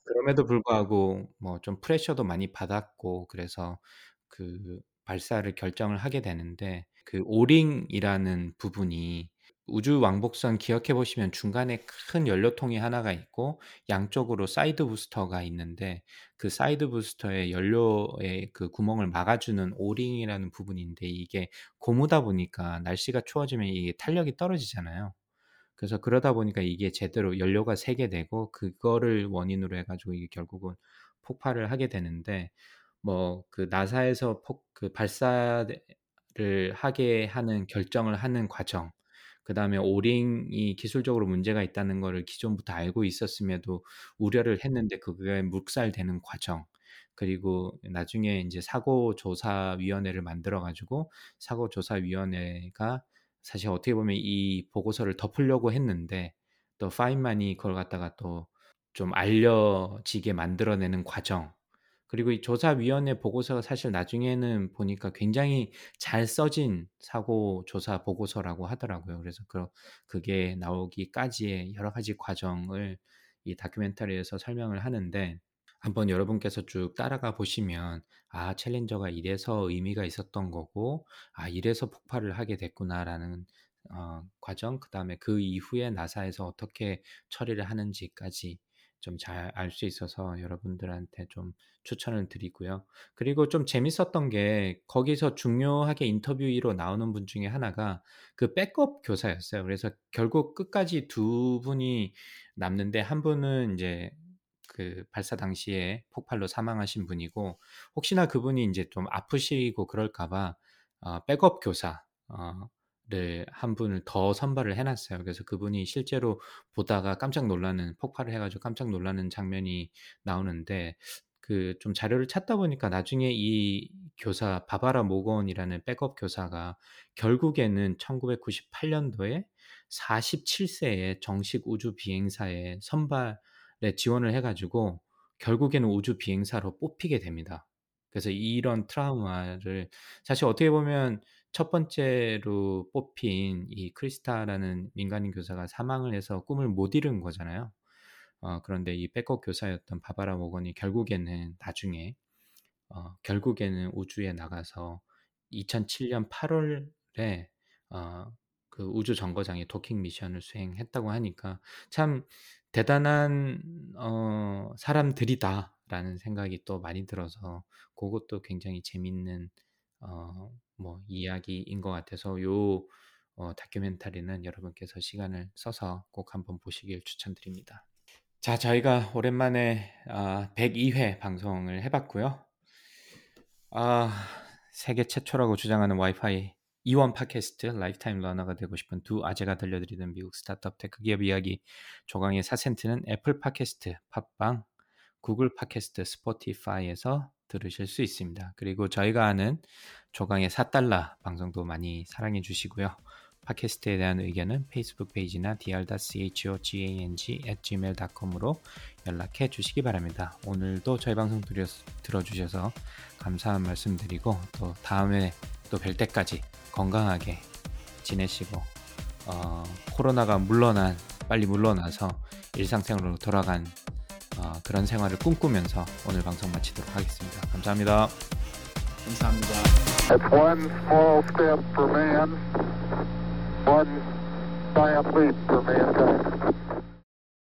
그럼에도 불구하고 뭐 좀 pressure도 많이 받았고 그래서 그 발사를 결정을 하게 되는데 그 O-ring이라는 부분이 우주 왕복선 기억해 보시면 중간에 큰 연료통이 하나가 있고 양쪽으로 side booster가 있는데 그 side booster의 연료의 그 구멍을 막아주는 O-ring이라는 부분인데 이게 고무다 보니까 날씨가 추워지면 이게 탄력이 떨어지잖아요. 그래서 그러다 보니까 이게 제대로 연료가 새게 되고 그거를 원인으로 해가지고 이게 결국은 폭발을 하게 되는데 뭐 그 나사에서 폭 그 발사를 하게 하는 결정을 하는 과정 그 다음에 오링이 기술적으로 문제가 있다는 거를 기존부터 알고 있었음에도 우려를 했는데 그게 묵살되는 과정. 그리고 나중에 이제 사고조사위원회를 만들어 가지고 사고조사위원회가 사실 어떻게 보면 이 보고서를 덮으려고 했는데 또 파인만이 그걸 갖다가 또 좀 알려지게 만들어내는 과정 그리고 이 조사위원회 보고서가 사실 나중에는 보니까 굉장히 잘 써진 사고 조사 보고서라고 하더라고요. 그래서 그, 그게 나오기까지의 여러 가지 과정을 이 다큐멘터리에서 설명을 하는데 한번 여러분께서 쭉 따라가 보시면 아 챌린저가 이래서 의미가 있었던 거고 아 이래서 폭발을 하게 됐구나라는 어, 과정 그 다음에 그 이후에 나사에서 어떻게 처리를 하는지까지 좀 잘 알 수 있어서 여러분들한테 좀 추천을 드리고요. 그리고 좀 재밌었던 게 거기서 중요하게 인터뷰로 나오는 분 중에 하나가 그 백업 교사였어요. 그래서 결국 끝까지 두 분이 남는데 한 분은 이제 그 발사 당시에 폭발로 사망하신 분이고 혹시나 그분이 이제 좀 아프시고 그럴까봐 어, 백업 교사 어, 를 한 분을 더 선발을 해놨어요. 그래서 그분이 실제로 보다가 깜짝 놀라는 폭발을 해가지고 깜짝 놀라는 장면이 나오는데 그 좀 자료를 찾다 보니까 나중에 이 교사 바바라 모건이라는 백업 교사가 결국에는 1998년도에 47세의 정식 우주 비행사에 선발에 지원을 해가지고 결국에는 우주 비행사로 뽑히게 됩니다. 그래서 이런 트라우마를 사실 어떻게 보면 첫 번째로 뽑힌 이 크리스타라는 민간인 교사가 사망을 해서 꿈을 못 이룬 거잖아요. 어, 그런데 이 백업 교사였던 바바라 모건이 결국에는 나중에 어, 결국에는 우주에 나가서 2007년 8월에 어, 그 우주 정거장에 도킹 미션을 수행했다고 하니까 참 대단한 어, 사람들이다 라는 생각이 또 많이 들어서 그것도 굉장히 재밌는 어, 뭐 이야기인 것 같아서 요 어, 다큐멘터리는 여러분께서 시간을 써서 꼭 한번 보시길 추천드립니다. 자, 저희가 오랜만에 아, 102회 방송을 해봤고요. 아, 세계 최초라고 주장하는 와이파이 이원 팟캐스트 lifetime learner가 되고 싶은 두 아재가 들려드리는 미국 스타트업 tech 기업 이야기 조강의 4센트는 애플 팟캐스트, 팟빵, 구글 팟캐스트, 스포티파이에서 들으실 수 있습니다. 그리고 저희가 하는 조강의 4달러 방송도 많이 사랑해 주시고요. 팟캐스트에 대한 의견은 페이스북 페이지나 dr.chogang@gmail.com으로 연락해 주시기 바랍니다. 오늘도 저희 방송 들어주셔서 감사한 말씀 드리고 또 다음에 또 뵐 때까지 건강하게 지내시고 어, 코로나가 물러난 빨리 물러나서 일상생활로 돌아간 어, 그런 생활을 꿈꾸면서 오늘 방송 마치도록 하겠습니다. 감사합니다. 감사합니다.